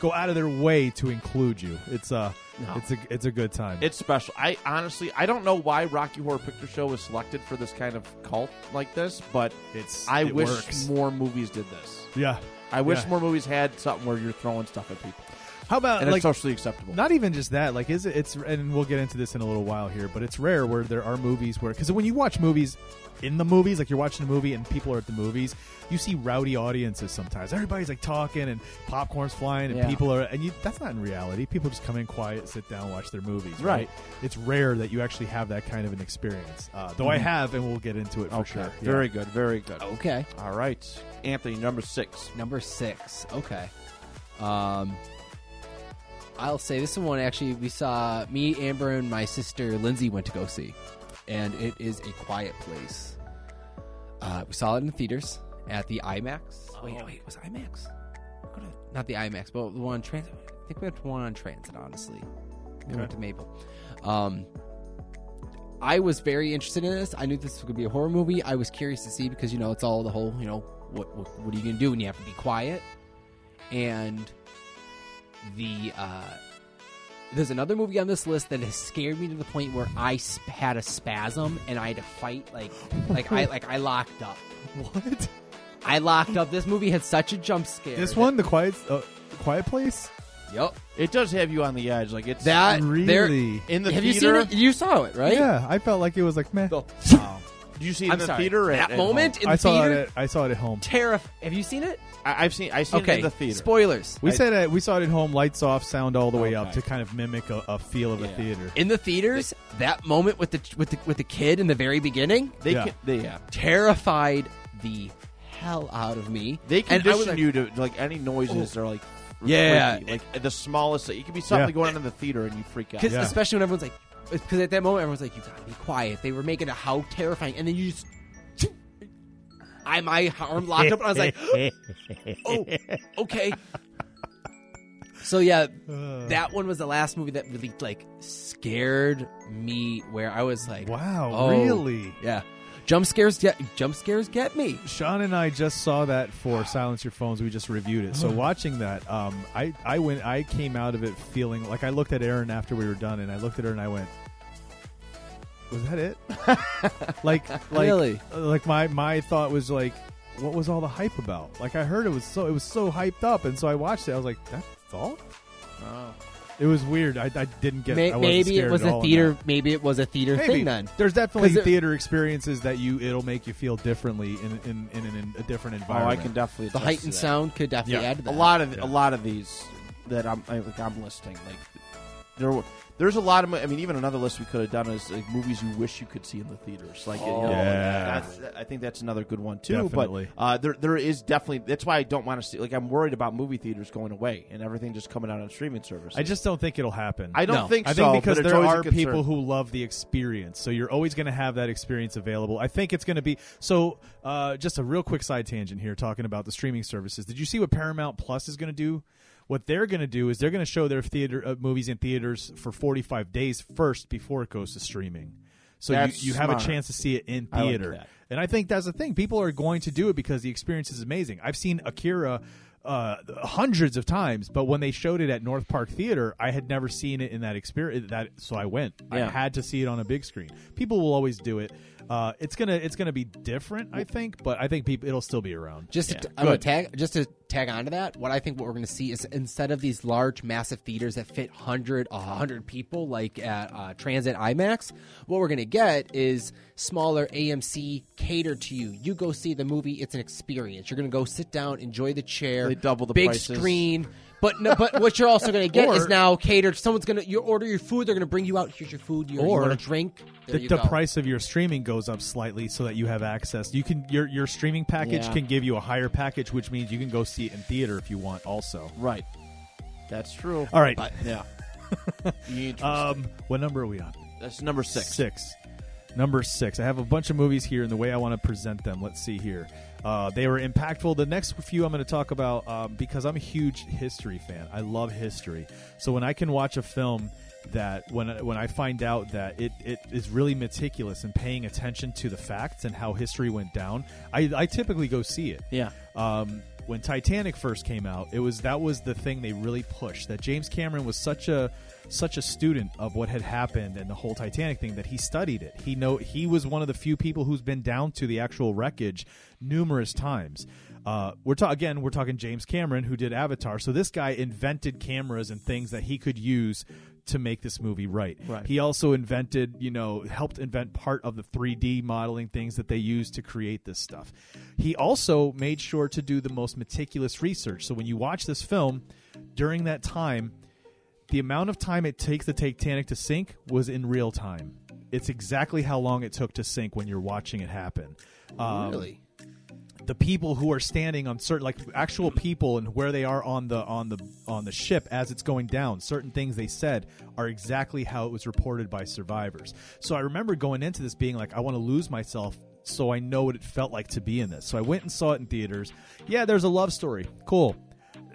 go out of their way to include you. It's a No. it's a it's a good time. It's special. I honestly, I don't know why Rocky Horror Picture Show was selected for this kind of cult like this, but it's I it wish works. more movies did this. Yeah. I wish Yeah. more movies had something where you're throwing stuff at people, How about and like it's socially acceptable. Not even just that. Like, is it? It's and we'll get into this in a little while here, but it's rare where there are movies where because when you watch movies in the movies, like you're watching a movie and people are at the movies, you see rowdy audiences. Sometimes everybody's like talking and popcorn's flying and Yeah. people are and you, that's not in reality. People just come in quiet, sit down, watch their movies. Right. Right. It's rare that you actually have that kind of an experience. Uh, though I Mhm. have, and we'll get into it for okay, sure. Yeah. very good, very good. Okay. All right, Anthony, number six. Number six. Okay. Um, I'll say this one actually. We saw me, Amber, and my sister Lindsay went to go see, and it is a quiet place. Uh, we saw it in the theaters at the IMAX. Oh. Wait, wait, was it IMAX? Not the IMAX, but the one on transit. I think we went to one on transit. Honestly, we Okay. went to Maple. Um, I was very interested in this. I knew this was going to be a horror movie. I was curious to see because you know it's all the whole you know what what, what are you going to do when you have to be quiet, and the uh, there's another movie on this list that has scared me to the point where I sp- had a spasm and I had to fight like like I like I locked up. *laughs* What? I locked up. This movie had such a jump scare. This that- one, the quiet, uh, quiet place. Yep. It does have you on the edge, like it's That there- really? in the have you theater. seen it? You saw it, right? Yeah, I felt like it was like man. The- *laughs* Did you see it I'm in the sorry. theater? or That at, at moment home? in the I saw theater. it. At, I saw it at home. Terrif- Have you seen it? I, I've seen. I seen it in the theater. Spoilers. We I- said it, we saw it at home, lights off, sound all the way up to kind of mimic a, a feel of a theater. In the theaters, that moment with the with the with the kid in the very beginning They Yeah. can, they yeah. terrified the hell out of me. They And I was condition like- you to like any noises oh. are like Yeah. freaky. like the smallest. It could be something Yeah. going on in the theater and you freak out. Because Yeah. especially when everyone's like, because at that moment everyone's like, "You gotta be quiet." They were making it how terrifying, and then you just, *laughs* I my arm locked up, and I was like, *laughs* "Oh, okay." So yeah, that one was the last movie that really like scared me, where I was like, wow, Oh. really? "Yeah, jump scares get jump scares get me." Sean and I just saw that for Silence Your Phones. We just reviewed it. So watching that, um, I I went. I came out of it feeling like I looked at Erin after we were done, and I looked at her and I went, "Was that it?" *laughs* like like Really? like my my thought was like, "What was all the hype about?" Like I heard it was so it was so hyped up, and so I watched it. I was like, "That's all." Oh. It was weird. I, I didn't get. May- I wasn't maybe it was at a theater. Maybe it was a theater Maybe. thing then. There's definitely there- theater experiences that you it'll make you feel differently in in, in, in a different environment. Oh. I can definitely The attest heightened to that. sound could definitely Yeah. add to A lot of Yeah. a lot of these that I'm I, like I'm listing like there were. There's a lot of. I mean, even another list we could have done is like movies you wish you could see in the theaters. Like, you know, Yeah. that's, I think that's another good one too. Definitely. But uh, there, there is definitely. That's why I don't want to see. Like, I'm worried about movie theaters going away and everything just coming out on streaming services. I just don't think it'll happen. I don't No. think I so. think because there are people who love the experience, so you're always going to have that experience available. I think it's going to be so. Uh, just a real quick side tangent here, talking about the streaming services. Did you see what Paramount Plus is going to do? What they're going to do is they're going to show their theater uh, movies in theaters for 45 days first before it goes to streaming. So you, That's you have a chance to see it in I like theater. And I think that's the thing. People are going to do it because the experience is amazing. I've seen Akira uh, hundreds of times, but when they showed it at North Park Theater, I had never seen it in that experience. That so I went. I had to see it on a big screen. People will always do it. Uh, it's gonna it's gonna be different, I think, but I think people it'll still be around. Just Yeah. to, I'm gonna Good. tag just to tag onto that. What I think what we're going to see is instead of these large, massive theaters that fit hundred, hundred people like at uh, Transit IMAX, what we're going to get is smaller AMC catered to you. You go see the movie; it's an experience. You're going to go sit down, enjoy the chair. They double the big prices. screen. But no, but what you're also going to get Or- is now catered. Someone's going to you order your food. They're going to bring you out. Here's your food. Your, Or you want a drink. The, the price of your streaming goes up slightly so that you have access. You can your your streaming package Yeah. can give you a higher package, which means you can go see it in theater if you want. Also, right. That's true. all right. Yeah. *laughs* Need to- Um, what number are we on? that's number six. Six. Number six. I have a bunch of movies here, and the way I want to present them. Let's see here. Uh, they were impactful. The next few I'm going to talk about um, because I'm a huge history fan. I love history. So when I can watch a film that when when I find out that it, it is really meticulous and paying attention to the facts and how history went down, I, I typically go see it. Yeah. Um, when Titanic first came out, it was that was the thing they really pushed. That James Cameron was such a such a student of what had happened and the whole Titanic thing that he studied it. He know he was one of the few people who's been down to the actual wreckage numerous times. Uh, we're ta- again, we're talking James Cameron who did Avatar. So this guy invented cameras and things that he could use to make this movie right. Right. He also invented, you know, helped invent part of the 3D modeling things that they used to create this stuff. He also made sure to do the most meticulous research. So when you watch this film during that time, the amount of time it takes the Titanic to sink was in real time. It's exactly how long it took to sink when you're watching it happen. Um, really? The people who are standing on certain like actual people and where they are on the on the on the ship as it's going down. Certain things they said are exactly how it was reported by survivors. So i remember going into this being like i want to lose myself so i know what it felt like to be in this. So i went and saw it in theaters. Yeah there's a love story. Cool.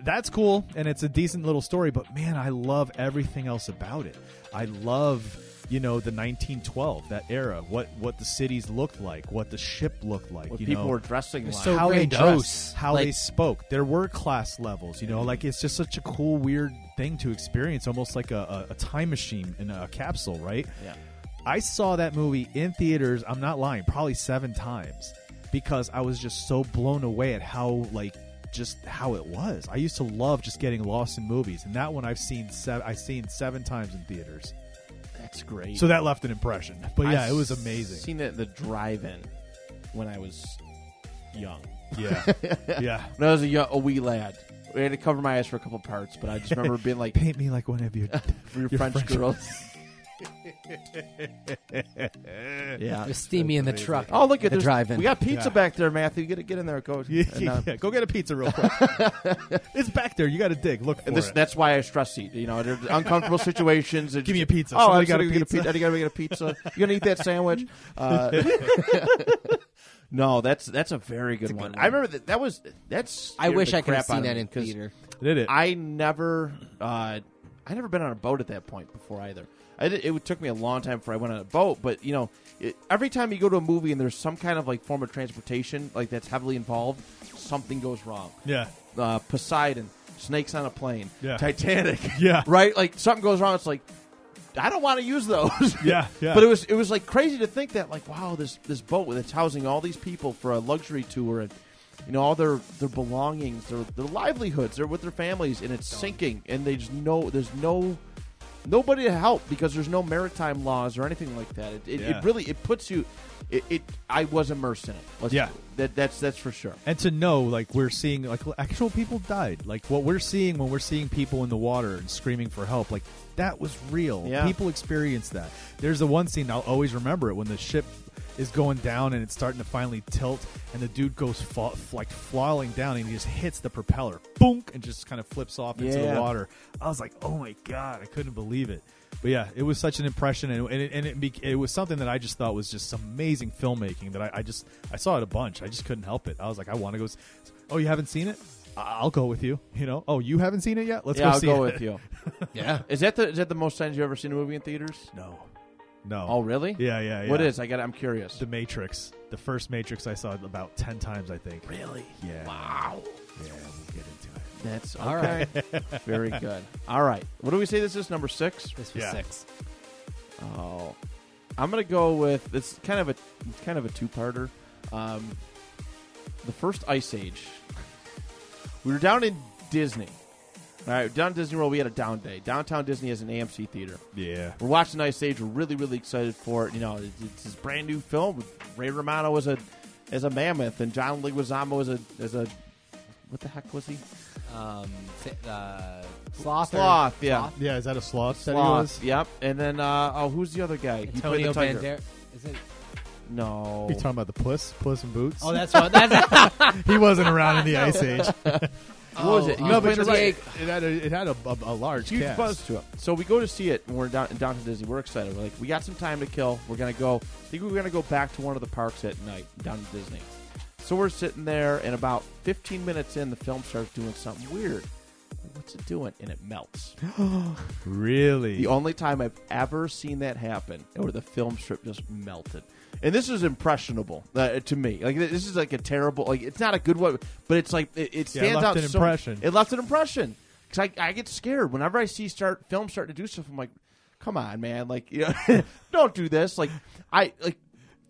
That's cool and it's a decent little story but man i love everything else about it. I love you know the 1912 that era what what the cities looked like what the ship looked like What you people know were dressing like. so how they dressed, how Like- they spoke. There were class levels, you know, like it's just such a cool, weird thing to experience, almost like a, a, a time machine in a capsule, right? yeah. I saw that movie in theaters. I'm not lying, probably seven times because I was just so blown away at how like just how it was. I used to love just getting lost in movies, and that one I've seen seven. I've seen seven times in theaters. That's great. So that left an impression. But yeah, I it was amazing. Seen it the drive-in when I was young. Yeah, *laughs* yeah. When I was a, young, a wee lad, we had to cover my eyes for a couple parts, but I just remember *laughs* being like, Paint me like one of your. *laughs* your, your French, French- girls. Yeah. Just steamy in the truck. Oh, look at at the this. drive-in. We got pizza Yeah. back there, Matthew. Get get in there, go. Yeah, and, uh, yeah, *laughs* go get a pizza real quick. *laughs* it's back there. You got to dig. Look for and this, it. that's why I stress eat. You know, there's uncomfortable *laughs* situations. Give me a pizza. Oh, Somebody I got gotta get a pizza? pizza. I gotta get a pizza. You gonna eat that sandwich? Uh, no, that's that's a very good, a good one. one. I remember that. That was that's. I wish I could have seen that in in 'cause theater. Did it? I never, uh, I never been on a boat at that point before either. I did, it took me a long time before I went on a boat, but you know, it, every time you go to a movie and there's some kind of like form of transportation like that's heavily involved, something goes wrong. yeah. Uh, Poseidon, snakes on a plane, Yeah. Titanic, *laughs* *laughs* Yeah. right? Like something goes wrong. It's like I don't want to use those. *laughs* Yeah, yeah. But it was it was like crazy to think that like wow this this boat that's housing all these people for a luxury tour and you know all their their belongings their their livelihoods they're with their families and it's sinking and they just know there's no nobody to help because there's no maritime laws or anything like that. It, it, Yeah. it really it puts you. It, it I was immersed in it. Let's- Yeah. That that's that's for sure. and to know like we're seeing like actual people died. Like what we're seeing when we're seeing people in the water and screaming for help like that was real. Yeah. people experienced that. There's the one scene i'll always remember it when the ship is going down and it's starting to finally tilt and the dude goes fa- like falling down and he just hits the propeller. Boom and just kind of flips off into Yeah. the water. I was like oh my god i couldn't believe it but yeah, it was such an impression, and, and, it, and it, bec- it was something that I just thought was just amazing filmmaking. That I, I just I saw it a bunch. I just couldn't help it. I was like, I want to go. s- Oh, you haven't seen it? I- I'll go with you. You know? Oh, you haven't seen it yet? Let's go see it. yeah, go I'll see go it. with you. *laughs* Yeah. Is that the is that the most times you ever seen a movie in theaters? No, no. Oh, really? Yeah, yeah, yeah. What is? I got. I'm curious. the Matrix? The first Matrix I saw about ten times, I think. really? Yeah. Wow. Yeah, we'll get it. That's okay. All right. *laughs* Very good. All right. What do we say this is? Number six. This was Yeah. six. Oh, I'm gonna go with it's kind of a it's kind of a two parter. Um, the first Ice Age. We were down in Disney. All right, down at Disney World, we had a down day. Downtown Disney has an AMC theater. Yeah. We're watching Ice Age. We're really, really excited for it. You know, it's, it's this brand new film. Ray Romano was a as a mammoth, and John Leguizamo was a as a what the heck was he? Um, sa- uh, sloth. or- Sloth, yeah. Sloth? Yeah, is that a sloth that he Sloth. was? Yep. And then uh, oh, who's the other guy? He Antonio the tiger. Banderas. Is it? No. You talking about the Puss, Puss in Boots? Oh, that's what. That's *laughs* he wasn't around in the *laughs* Ice Age. What was it? He no, but you're right. It had a, it had a, a, a large huge cast. buzz to it. So we go to see it, and we're down, down to Disney. We're excited. We're like, we got some time to kill. We're gonna go. I think we're gonna go back to one of the parks at night down to Disney. So we're sitting there, and about 15 minutes in, the film starts doing something weird. What's it doing? And it melts. *gasps* Really? The only time I've ever seen that happen, where the film strip just melted. And this is impressionable uh, to me. Like this is like a terrible. Like it's not a good one, but it's like it, it Yeah, it stands left out. an so- impression. It left an impression because I, I get scared whenever I see start film starting to do stuff. I'm like, come on, man! Like, *laughs* you know, *laughs* don't do this. Like, I like.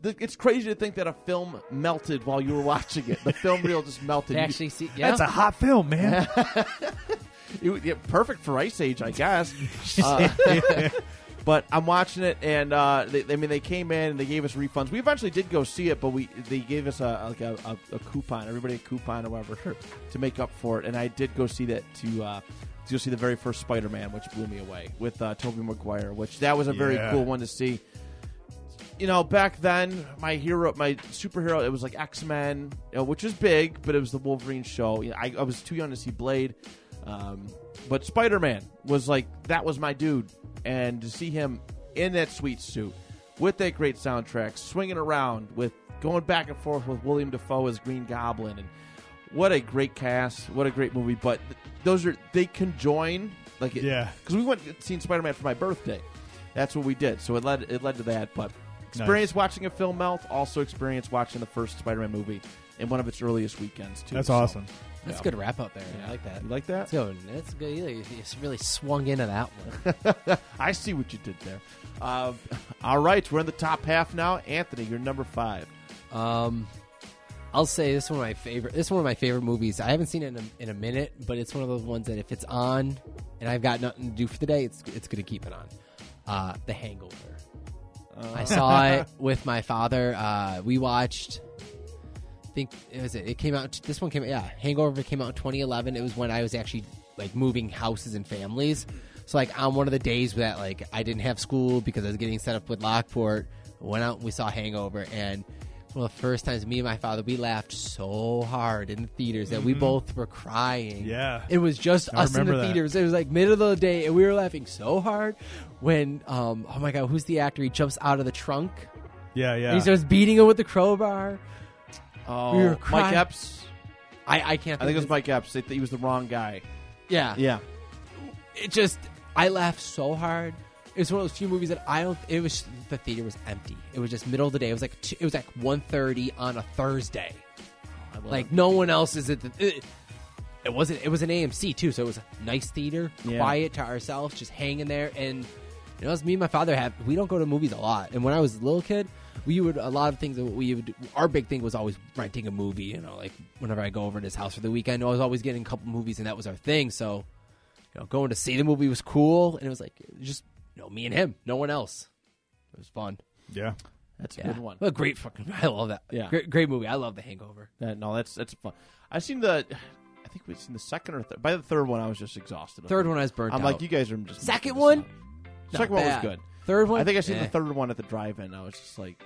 The- It's crazy to think that a film melted while you were watching it. The film reel just melted. To You- actually see, yeah, That's a hot film, man. *laughs* it, yeah, perfect for Ice Age, I guess. *laughs* Uh, *laughs* but I'm watching it, and uh, they, I mean, they came in and they gave us refunds. We eventually did go see it, but we they gave us a like a, a, a coupon, everybody a coupon or whatever, to make up for it. And I did go see that to. Uh, to go see the very first Spider-Man, which blew me away with uh, Tobey Maguire, which that was a very Yeah. cool one to see. You know, back then, my hero, my superhero, it was like X Men, you know, which was big, but it was the Wolverine show. You know, I, I was too young to see Blade, um, but Spider Man was like that was my dude, and to see him in that sweet suit with that great soundtrack, swinging around with going back and forth with William Dafoe as Green Goblin, and what a great cast, what a great movie. But th- those are they conjoin like it, Yeah. because we went and seen Spider Man for my birthday. That's what we did. So it led it led to that. But experience watching a film melt, also experience watching the first Spider Man movie in one of its earliest weekends too. That's So, awesome. that's yeah. a good wrap up there. Yeah. I like that. You like that? That's good. That's good. You you really swung into that one. *laughs* I see what you did there. Uh, *laughs* all right, we're in the top half now. Anthony, you're number five. Um, I'll say this is one of my favorite. This is one of my favorite movies. I haven't seen it in a, in a minute, but it's one of those ones that if it's on and I've got nothing to do for the day, it's it's going to keep it on. Uh, the Hangover. I saw it with my father. Uh, we watched. I think it was it. It came out. This one came. Yeah, Hangover came out in 2011. It was when I was actually like moving houses and families. So like on one of the days that like I didn't have school because I was getting set up with Lockport. Went out and we saw Hangover and. One of the first times me and my father we laughed so hard in the theaters that we both were crying. Yeah. It was just I us in the remember that. theaters. It was like middle of the day, and we were laughing so hard when, um, oh my god, who's the actor? He jumps out of the trunk Yeah, yeah. and he starts beating him with the crowbar. Oh, We were Mike crying. Epps. I, I can't. I think it was his- Mike Epps. They th- he was the wrong guy. Yeah, Yeah. It just, I laughed so hard. It was one of those few movies that I don't. It was the theater was empty. It was just middle of the day. It was like two, it was like 1.30 on a Thursday. Oh, I Like it. no one else is at the. It, it wasn't. It was an AMC too, so it was a nice theater, Yeah. quiet to ourselves, just hanging there. And you know, as me and my father have, we don't go to movies a lot. And when I was a little kid, we would a lot of things that we would. Our big thing was always renting a movie. You know, like whenever I go over to his house for the weekend, I was always getting a couple movies, and that was our thing. So, you know, going to see the movie was cool, and it was like just you know me and him, no one else. It was fun. yeah. That's a Yeah, good one. What a great fucking. *laughs* I love that. Yeah. great, great movie. I love The Hangover. Yeah, no, that's that's fun. I've seen the. I think we've seen the second or third. By the third one, I was just exhausted. Third one I was burnt I'm out. like, you guys are just. Second making this one? Not Second one was bad. good. Third one. I think I seen Eh. the third one at the drive-in. I was just like,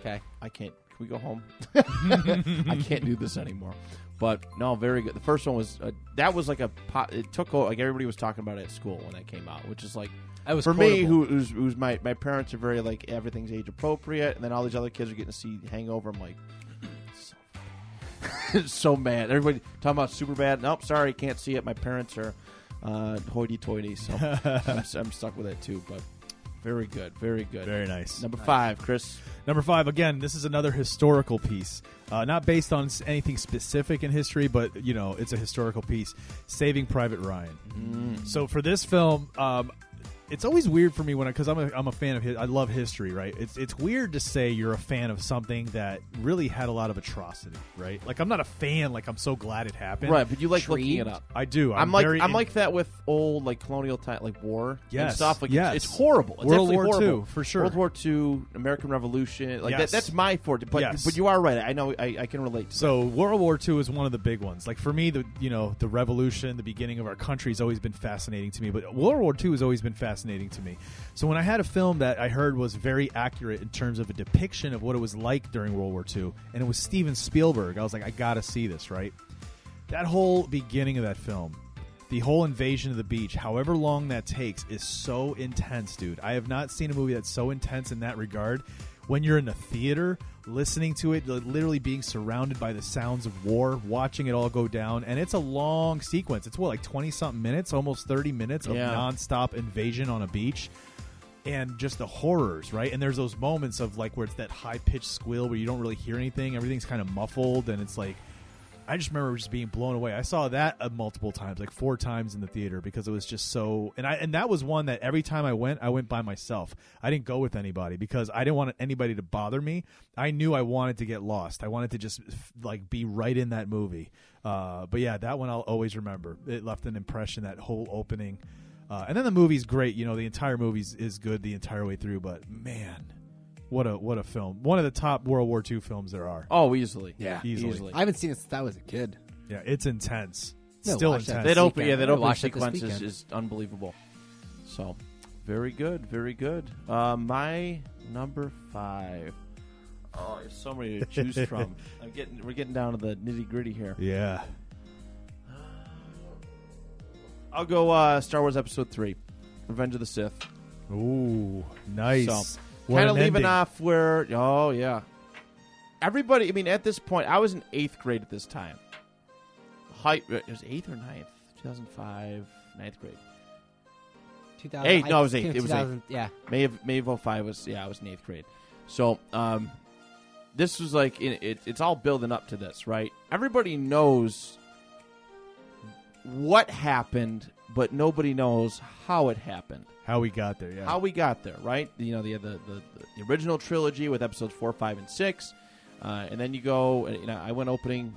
Okay. I can't. Can we go home? *laughs* I can't do this anymore. But no, very good. The first one was uh, that was like a pot. It took o- like everybody was talking about it at school when that came out, which is like I was for me, quotable. who who's, who's my my parents are very like everything's age appropriate, and then all these other kids are getting to see Hangover. I'm like, so, *laughs* so mad. Everybody talking about Superbad. Nope, sorry, can't see it. My parents are uh, hoity-toity, so *laughs* I'm, I'm stuck with it too. But very good, very good. Very nice. Number five, Chris. Number five, again, this is another historical piece, uh, not based on s- anything specific in history, but you know, it's a historical piece. Saving Private Ryan. So for this film, um, it's always weird for me when because I'm a, I'm a fan of his, I love history, right? It's it's weird to say you're a fan of something that really had a lot of atrocity, right? Like I'm not a fan. Like I'm so glad it happened, Right, but you like looking it up. I do. I'm, I'm, like I'm in- like that with old like colonial time like war and Yes, stuff. Like yes. it's, it's horrible. It's World War horrible. II, for sure. World War II, American Revolution. Like Yes. that, that's my forte. But Yes. but you are right. I know I, I can relate. to So World War II is one of the big ones. Like for me, the you know the revolution, the beginning of our country has always been fascinating to me. But World War II has always been fascinating to me. So when I had a film that I heard was very accurate in terms of a depiction of what it was like during World War II, and it was Steven Spielberg, I was like, I gotta see this, right? that whole beginning of that film, the whole invasion of the beach, however long that takes, is so intense, dude. I have not seen a movie that's so intense in that regard. When you're in the theater, listening to it, literally being surrounded by the sounds of war, watching it all go down, and it's a long sequence. It's what like twenty something minutes, almost thirty minutes of Yeah. nonstop invasion on a beach and just the horrors, right? And there's those moments of like where it's that high pitched squeal where you don't really hear anything, everything's kind of muffled, and it's like I just remember just being blown away. I saw that uh, multiple times, like four times in the theater, because it was just so. And I and that was one that every time I went, I went by myself. I didn't go with anybody because I didn't want anybody to bother me. I knew I wanted to get lost. I wanted to just like be right in that movie. Uh, but yeah, that one I'll always remember. It left an impression. That whole opening. Uh, and then the movie's great. You know, the entire movie is good the entire way through. But man, what a what a film! One of the top World War II films there are. Oh, easily. Yeah. Easily. I haven't seen it since I was a kid. Yeah, it's intense. Yeah, Still watch that. intense. That This open, yeah, that I open watched it sequence is, is unbelievable. So, very good, very good. Uh, my number five. Oh, there's so many to choose *laughs* from. I'm getting, we're getting down to the nitty gritty here. Yeah. I'll go uh, Star Wars Episode Three, Revenge of the Sith. Ooh, nice. So, What kind of leaving ending. off where, oh yeah, everybody. I mean, at this point, I was in eighth grade at this time. Height, it was eighth or ninth, 2005, ninth grade. 2000, Eight, no, I it was think eight. It was eight. Yeah. May of May of 05 was yeah, I was in eighth grade. So um, this was like it, it, it's all building up to this, right? Everybody knows what happened, but nobody knows how it happened, How we got there, yeah. how we got there, right? You know, the the the, the original trilogy with episodes four, five, and six, uh, and then you go. You know, I went opening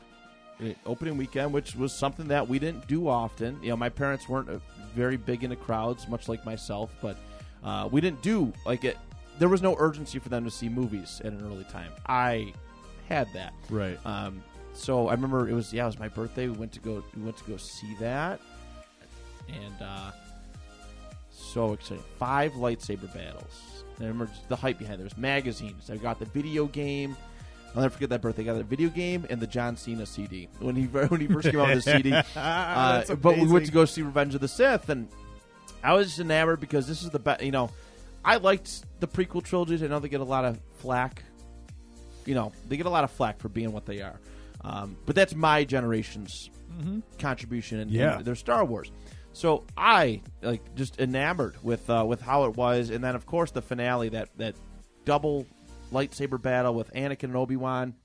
uh, opening weekend, which was something that we didn't do often. You know, my parents weren't uh, very big into crowds, much like myself, but uh, we didn't do like it. There was no urgency for them to see movies at an early time. I had that. right. Um, so I remember it was yeah, it was my birthday. We went to go we went to go see that, and uh, so exciting! Five lightsaber battles. I remember the hype behind it. There was magazines. I got the video game. I'll never forget that birthday. I got the video game and the John Cena CD when he *laughs* when he first came out with the CD. *laughs* Uh, but we went to go see Revenge of the Sith, and I was just enamored because this is the best. You know, I liked the prequel trilogies. I know they get a lot of flack. You know, they get a lot of flack for being what they are. Um, but that's my generation's contribution in, in Yeah. their Star Wars. So I like just enamored with uh, with how it was, and then of course the finale that that double lightsaber battle with Anakin and Obi Wan,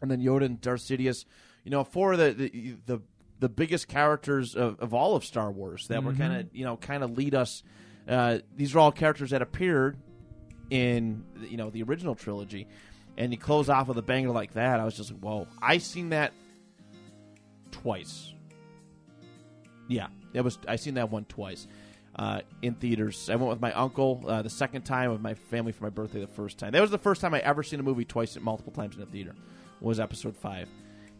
and then Yoda and Darth Sidious. You know, four of the the the, the biggest characters of, of all of Star Wars that were kind of you know kind of lead us. Uh, these are all characters that appeared in you know the original trilogy, and you close off with a banger like that. I was just like, whoa! I seen that twice. Yeah, that was I seen that one twice uh, in theaters. I went with my uncle uh, the second time, with my family for my birthday the first time. That was the first time I ever seen a movie twice, multiple times in a theater. Was Episode Five,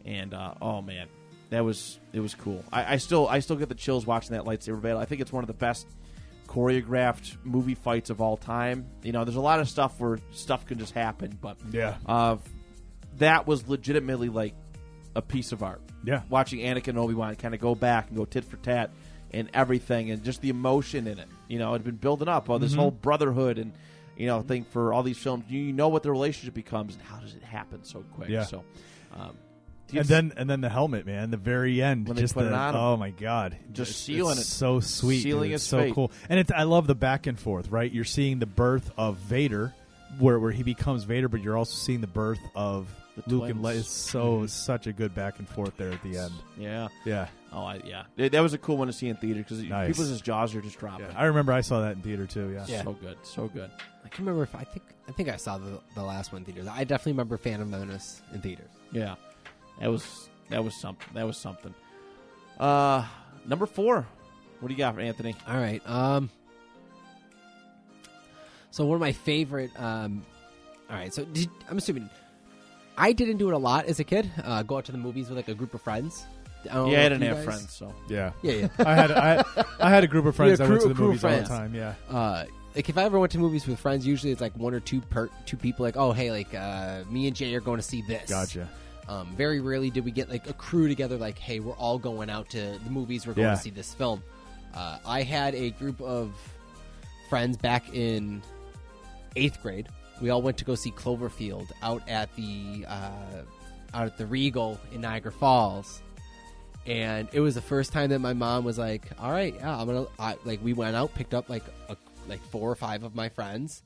and uh, oh man, that was it was cool. I, I still I still get the chills watching that lightsaber battle. I think it's one of the best choreographed movie fights of all time. You know, there's a lot of stuff where stuff can just happen, but Yeah. uh, that was legitimately like a piece of art. Yeah. watching Anakin and Obi Wan kind of go back and go tit for tat and everything, and just the emotion in it. You know, it had been building up. Oh, Mm-hmm. this whole brotherhood and you know thing for all these films. You know what the relationship becomes and how does it happen so quick. Yeah. So, um, and then and then the helmet, man, the very end, When they just put the, on oh my god, Just It's- sealing it's it. so sweet, Sealing. It's so fate. cool, and it's I love the back and forth. Right, you're seeing the birth of Vader, where where he becomes Vader, but you're also seeing the birth of The Luke and twins. Leia. It's so Mhm. such a good back and forth there at the end. yeah. Yeah, Oh, I, yeah. That that was a cool one to see in theater because Nice. people's jaws are just dropping. yeah. I remember I saw that in theater too. Yeah, Yeah. So good, so good. I can remember if I think I think I saw the, the last one in theaters. I definitely remember Phantom Menace in theaters. Yeah, that was that was something. That was something. Uh, number four. What do you got for Anthony? All right. Um. So one of my favorite. Um. All right. So did, I'm assuming I didn't do it a lot as a kid. Uh, go out to the movies with like a group of friends. I yeah, I didn't have guys- friends, so yeah. Yeah, yeah. I had I, I had a group of *laughs* friends Yeah, that went to crew- the crew of movies all the friends. time. Yeah, uh, like if I ever went to movies with friends, usually it's like one or two per two people. Like, oh hey, like uh, me and Jay are going to see this. gotcha. Um, very rarely did we get like a crew together. Like, hey, we're all going out to the movies. We're going Yeah. to see this film. Uh, I had a group of friends back in eighth grade. We all went to go see Cloverfield out at the uh, out at the Regal in Niagara Falls, and it was the first time that my mom was like, "All right, yeah, I'm gonna." I, like we went out, picked up like a, like four or five of my friends,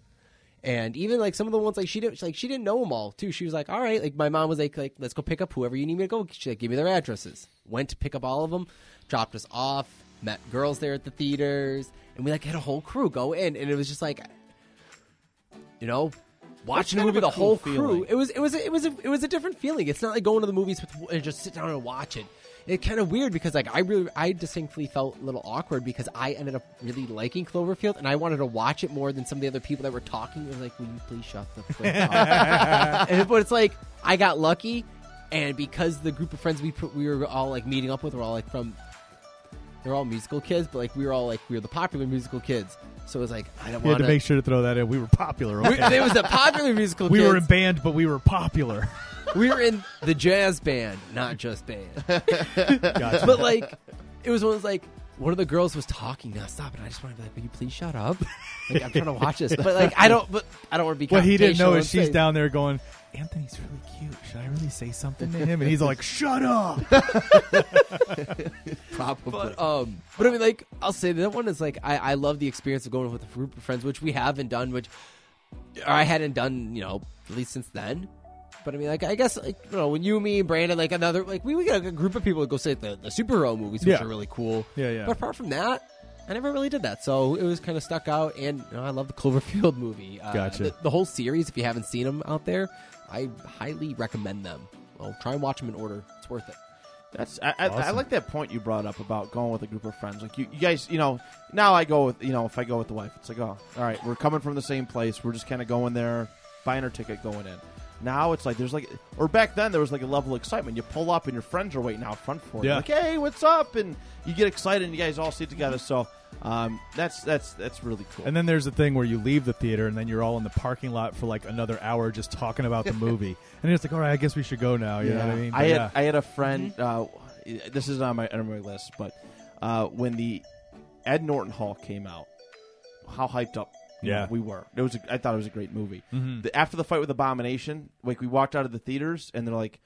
and even like some of the ones like she didn't like she didn't know them all too. She was like, "All right," like my mom was like, "Like let's go pick up whoever you need me to go." She like give me their addresses. Went to pick up all of them, dropped us off, met girls there at the theaters, and we like had a whole crew go in, and it was just like, you know. Watching the movie, a the cool whole feeling. crew. It was, it was, it was, a, it was a different feeling. It's not like going to the movies with, and just sit down and watch it. It's kind of weird because like I really, I distinctly felt a little awkward because I ended up really liking Cloverfield and I wanted to watch it more than some of the other people that were talking. They were like, "Will you please shut the frick up?" *laughs* and, but it's like I got lucky, and because the group of friends we put, we were all like meeting up with were all like from. They're all musical kids, but like we were all like we were the popular musical kids. So it was like I don't want. We had to make sure to throw that in. We were popular. Okay? it was a popular musical. *laughs* we were in band, but we were popular. *laughs* we were in the jazz band, not just band. *laughs* Gotcha. But like, it was one of those like one of the girls was talking nonstop, and I just wanted to be like, "Will you please shut up?" Like I'm trying to watch this, but like I don't. But I don't want to be. what he didn't know is she's say- down there going, Anthony's really cute. Should I really say something to *laughs* him? And he's like, Shut up. *laughs* Probably. But, um, but I mean, like, I'll say that one is like, I, I love the experience of going with a group of friends, which we haven't done, which or I hadn't done, you know, at least since then. But I mean, like, I guess, like, you know, when you, me, Brandon, like another, like, we would get a group of people to go see the, the superhero movies, which Yeah. are really cool. Yeah, yeah. But apart from that, I never really did that. So it was kind of stuck out. And you know, I love the Cloverfield *laughs* movie. Uh, Gotcha. The, the whole series, if you haven't seen them out there, I highly recommend them. Well, try and watch them in order. It's worth it. That's I, I, I like that point you brought up about going with a group of friends. Like you, you guys, you know, now I go with you know if I go with the wife, it's like oh, all right, we're coming from the same place. We're just kind of going there, buying our ticket, going in. Now it's like there's like, or back then there was like a level of excitement. You pull up and your friends are waiting out front for you. Yeah. Like hey, what's up? And you get excited and you guys all sit together. So um, that's that's that's really cool. And then there's the thing where you leave the theater and then you're all in the parking lot for like another hour just talking about the *laughs* movie. and it's like, all right, I guess we should go now. You know what I mean? But had yeah. I had a friend. Uh, this is on my on my list, but uh, when the Ed Norton Hulk came out, how hyped up Yeah. know, we were. It was. A, I thought it was a great movie. Mhm. The, after the fight with Abomination, like we walked out of the theaters and they're like.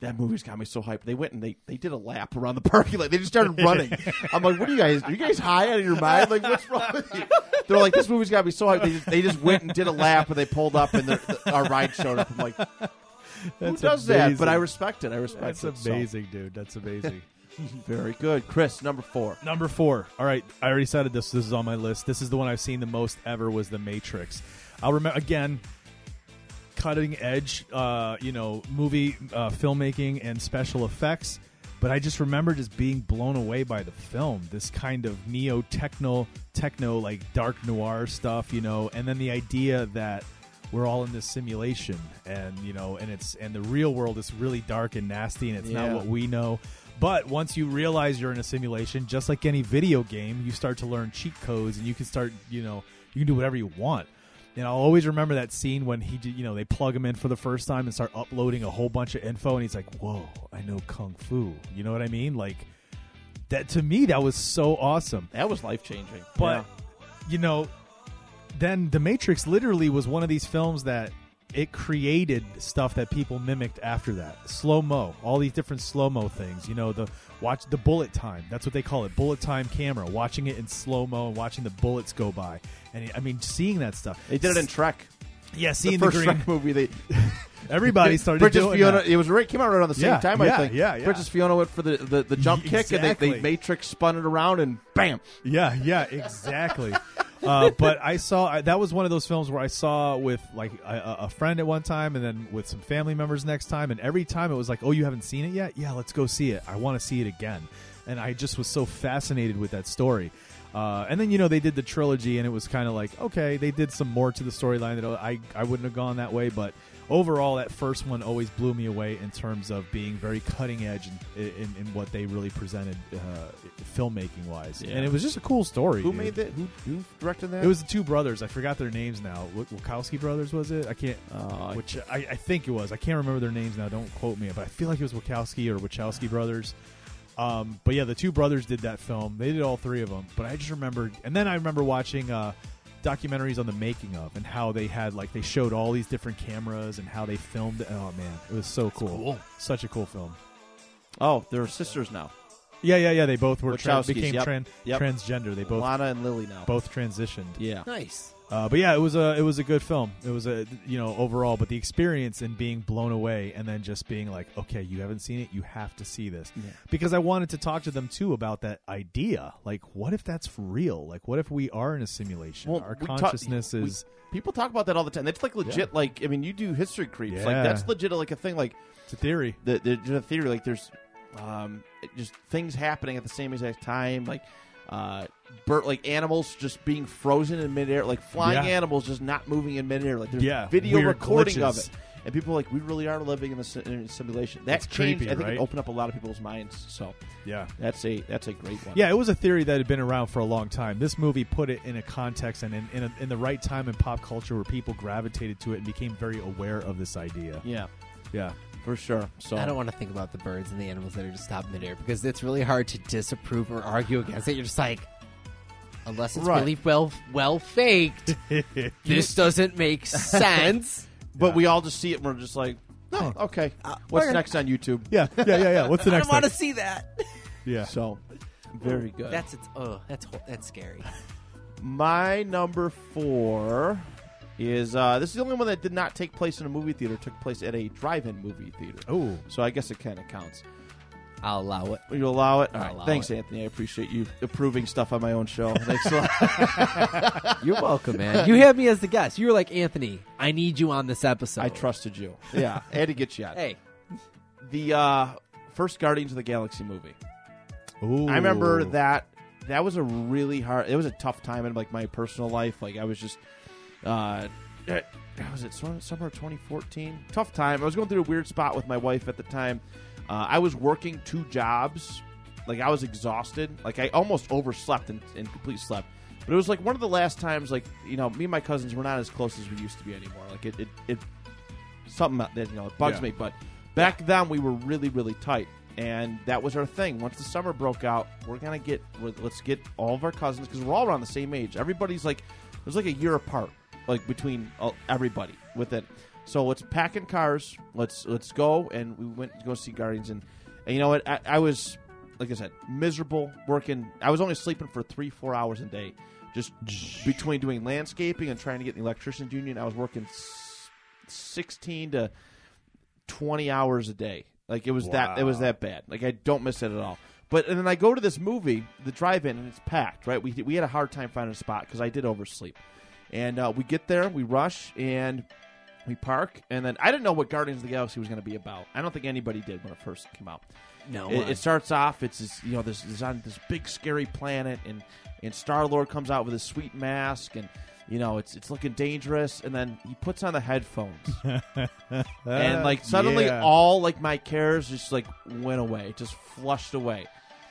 That movie's got me so hyped. They went and they, they did a lap around the parking lot. They just started *laughs* running. I'm like, what are you guys? Are you guys high out of your mind? Like, what's wrong with you? They're like, this movie's got me so hyped. They just, they just went and did a lap and they pulled up and the, the, our ride showed up. I'm like, who That's does that? But I respect it. I respect That's it. So, amazing, dude. That's amazing. *laughs* very good. Chris, number four. Number four. All right, I already said it. This this is on my list. This is the one I've seen the most ever. Was The Matrix. I'll remember again. Cutting edge, uh, you know, movie uh, filmmaking and special effects, but I just remember just being blown away by the film. This kind of neo techno, techno like dark noir stuff, you know, and then the idea that we're all in this simulation, and you know, and it's and the real world is really dark and nasty, and it's Yeah. not what we know. But once you realize you're in a simulation, just like any video game, you start to learn cheat codes, and you can start, you know, you can do whatever you want. And I'll always remember that scene when he, you know, they plug him in for the first time and start uploading a whole bunch of info, and he's like, "Whoa, I know kung fu." You know what I mean? Like that to me, that was so awesome. That was life changing. But you know, then The Matrix literally was one of these films that it created stuff that people mimicked after that. Slow mo, all these different slow mo things. You know, the watch the bullet time. That's what they call it, bullet time camera. Watching it in slow mo and watching the bullets go by. And I mean, seeing that stuff. they did it in Shrek. yeah, The seeing the, first green. Shrek movie. They *laughs* Everybody *laughs* started Princess doing Fiona. that. It was right. Came out right on the same Yeah, time. yeah, I think. yeah, yeah. Princess Fiona went for the the, the jump *laughs* kick, and they, they Exactly. Matrix spun it around, and bam. Yeah, yeah, exactly. Uh, but I saw I, that was one of those films where I saw with like a, a friend at one time, and then with some family members next time, and every time it was like, "Oh, you haven't seen it yet? Yeah, let's go see it. I want to see it again." And I just was so fascinated with that story. Uh, and then you know they did the trilogy, and it was kind of like okay, they did some more to the storyline that I I wouldn't have gone that way, but overall that first one always blew me away in terms of being very cutting edge in, in, in what they really presented uh, filmmaking wise, Yeah. and it was just a cool story. Who dude. made that? Who, who directed that? It was the two brothers. I forgot their names now. Wachowski brothers was it? I can't. Uh, which I, I think it was. I can't remember their names now. Don't quote me, but I feel like it was Wachowski or Wachowski brothers. Um, but yeah, the two brothers did that film. They did all three of them. But I just remember, and then I remember watching uh, documentaries on the making of and how they had like they showed all these different cameras and how they filmed. Oh man, it was so cool. cool. Such a cool film. oh, they're sisters now. Yeah, yeah, yeah. They both were tran- Wachowskis, became yep, tran- yep. transgender. They both Lana and Lilly now. both transitioned. Yeah. Nice. Uh, but yeah, it was a it was a good film. It was a you know overall, but the experience and being blown away, and then just being like, okay, you haven't seen it, you have to see this, Yeah. because I wanted to talk to them too about that idea. Like, what if that's real? Like, what if we are in a simulation? Well, Our we consciousness we- is People talk about that all the time. That's like legit. Like I mean, you do history creeps. Like Yeah. that's legit. Like a thing. Like it's a theory. the the, the theory. Like there's um just things happening at the same exact time. Like uh, bird, like animals just being frozen in midair. Like flying Yeah. animals just not moving in midair. Like there's Yeah, video recording of it. And people are like, we really are living in a, si- in a simulation. That It's changed. creepy, I think right? it opened up a lot of people's minds. So Yeah. that's a that's a great one. Yeah, it was a theory that had been around for a long time. This movie put it in a context and in, in, a, in the right time in pop culture where people gravitated to it and became very aware of this idea. yeah, Yeah. For sure. So I don't want to think about the birds and the animals that are just stopped midair because it's really hard to disapprove or argue against it. You're just like, unless it's Right. really well well faked, *laughs* this doesn't make *laughs* sense. But Yeah. we all just see it and we're just like, oh, no, okay. Uh, What's we're- next on YouTube? Yeah, yeah, yeah, yeah. What's the *laughs* I next don't want to see that. Yeah. So, very good. That's it's. Oh, that's that's scary. My number four is uh, this is the only one that did not take place in a movie theater. It took place at a drive-in movie theater. Oh, So I guess it kind of counts. I'll allow it. Will you allow it? All allow Thanks, it. Anthony. I appreciate you approving stuff on my own show. Thanks a lot. *laughs* You're welcome, man. *laughs* You had me as the guest. You were like Anthony. I need you on this episode. I trusted you. Yeah, I had to get you on. Hey, The uh, first Guardians of the Galaxy movie. Ooh. I remember that that was a really hard. It was a tough time in like my personal life. Like I was just, uh, eh, was it summer, summer 2014? Tough time. I was going through a weird spot with my wife at the time. Uh, I was working two jobs. Like I was exhausted. Like I almost overslept and, and complete slept. But it was like one of the last times. Like you know, me and my cousins were not as close as we used to be anymore. Like it, it, it something that you know it bugs Yeah. me. But back then we were really, really tight and that was our thing. Once the summer broke out, we're gonna get we're, let's get all of our cousins because we're all around the same age. Everybody's like it was like a year apart, like between all, everybody with it. So let's pack in cars. Let's let's go, and we went to go see Guardians. And, and you know what? I, I was like I said, miserable working. I was only sleeping for three four hours a day, just between doing landscaping and trying to get the electricians union. I was working s- sixteen to twenty hours a day. Like it was that it was that bad. Like I don't miss it at all. But and then I go to this movie, the drive-in, and it's packed. Right? We we had a hard time finding a spot because I did oversleep. And uh, we get there, we rush, and we park. And then I didn't know what Guardians of the Galaxy was going to be about. I don't think anybody did when it first came out. no. It, it starts off. It's this, you know this is on this big scary planet, and and Star Lord comes out with his sweet mask, and you know it's it's looking dangerous, and then he puts on the headphones, *laughs* and like suddenly yeah. all like my cares just like went away, just flushed away.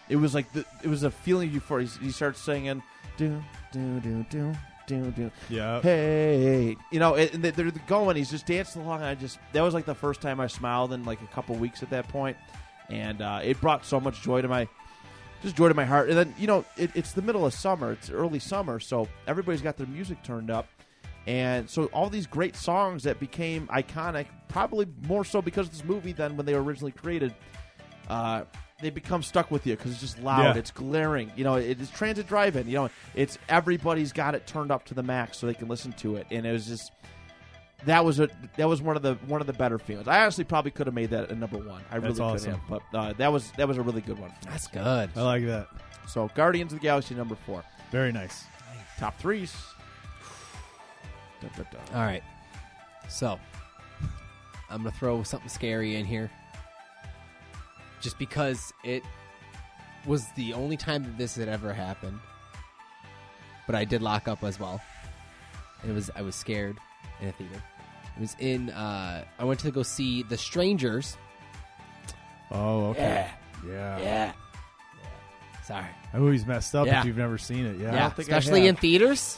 It was like the, it was a feeling before he, he starts singing do do do do do do yeah. hey you know and they- they're going he's just dancing along and i just that was like the first time i smiled in like a couple weeks at that point and uh, it brought so much joy to my just joy to my heart and then you know it, it's the middle of summer it's early summer so everybody's got their music turned up and so all these great songs that became iconic probably more so because of this movie than when they were originally created uh, they become stuck with you because it's just loud. Yeah. It's glaring. You know, it is transit drive-in. You know, it's everybody's got it turned up to the max so they can listen to it. And it was just that was a that was one of the one of the better feelings. I honestly probably could have made that a number one. I That's really awesome. could have. But uh, that was that was a really good one. For me. That's good. I like that. So Guardians of the Galaxy number four. Very nice. Top threes. Da, da, da. All right. So, I'm going to throw something scary in here. Just because it was the only time that this had ever happened. but I did lock up as well. And it was I was scared in a theater. It was in. Uh, I went to go see The Strangers. Oh, okay. Yeah. Yeah. Sorry. That movie's messed up Yeah. if you've never seen it. Yeah. Yeah, think I especially have. in theaters.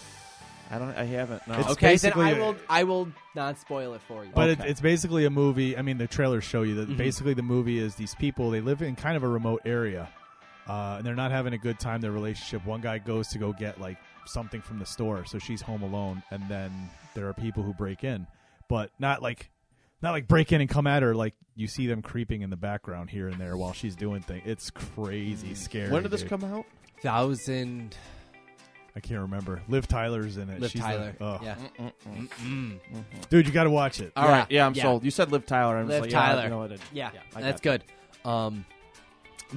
I don't. I haven't. No. It's okay, then I basically- will. I will not spoil it for you. But Okay. it, it's basically a movie. I mean, the trailers show you that Mhm. basically the movie is these people. They live in kind of a remote area, uh, and they're not having a good time. Their relationship. One guy goes to go get like something from the store, so she's home alone, and then there are people who break in, but not like. Not like break in and come at her. Like you see them creeping in the background here and there while she's doing things. It's crazy, scary. when did this dude. come out? thousand. I can't remember. Liv Tyler's in it. Liv She's Tyler. like, ugh. yeah. dude, you got to watch it. All Yeah, right. Yeah, I'm yeah. sold. You said Liv Tyler. I'm Liv just like, yeah, Tyler. you know what? it- Yeah, I that's got good. Um,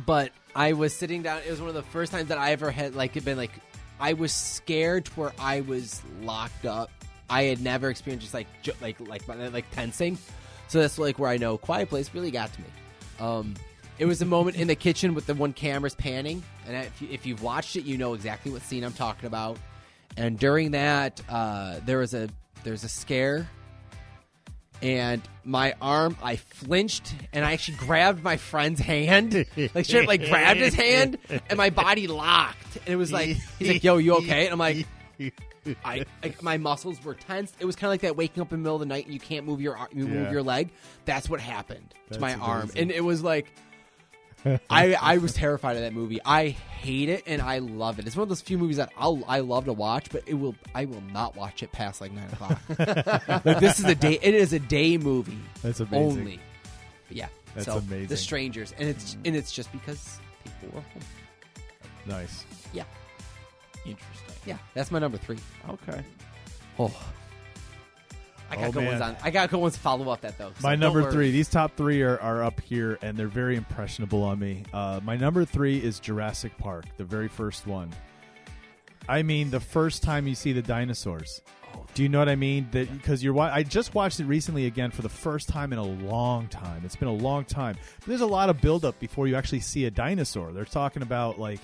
but I was sitting down. It was one of the first times that I ever had like been like I was scared to where I was locked up. I had never experienced just like ju- like like like tensing. So that's like where I know Quiet Place really got to me. Um, it was a moment in the kitchen with the one camera's panning, and if, you, if you've watched it, you know exactly what scene I'm talking about. And during that, uh, there was a there's a scare and my arm I flinched and I actually grabbed my friend's hand like straight like grabbed his hand and my body locked. And it was like he's like yo you okay? And I'm like I like my muscles were tense it was kind of like that waking up in the middle of the night and you can't move your you move Yeah. your leg. That's what happened to my That's arm and it was like *laughs* I I was terrified of that movie. I hate it and I love it. It's one of those few movies that I'll I love to watch, but it will I will not watch it past like nine o'clock. *laughs* like this is a day. It is a day movie. That's amazing. Only. But yeah. That's so, amazing. The Strangers, and it's mm. and it's just because people were home. Nice. Yeah. Interesting. Yeah. That's my number three. Okay. Oh. I got Oh, good ones on. I got good ones to follow up that though. My number three. These top three are, are up here, and they're very impressionable on me. Uh, my number three is Jurassic Park, the very first one. I mean, the first time you see the dinosaurs. Do you know what I mean? That because you're. I just watched it recently again for the first time in a long time. It's been a long time. But there's a lot of buildup before you actually see a dinosaur. They're talking about like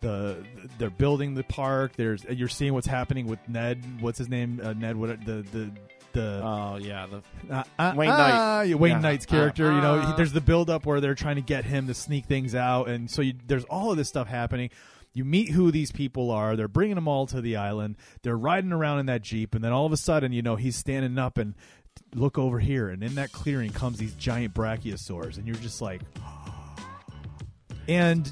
the they're building the park. There's you're seeing what's happening with Ned. What's his name? Uh, Ned. What the the the Oh yeah. The uh, uh, Wayne uh, Knight. yeah, Wayne Yeah. Knight's character. you know, he- there's the build up where they're trying to get him to sneak things out, and so you, there's all of this stuff happening. You meet who these people are. They're bringing them all to the island. They're riding around in that jeep, and then all of a sudden, you know, he's standing up and look over here, and in that clearing comes these giant brachiosaurs, and you're just like, *gasps* and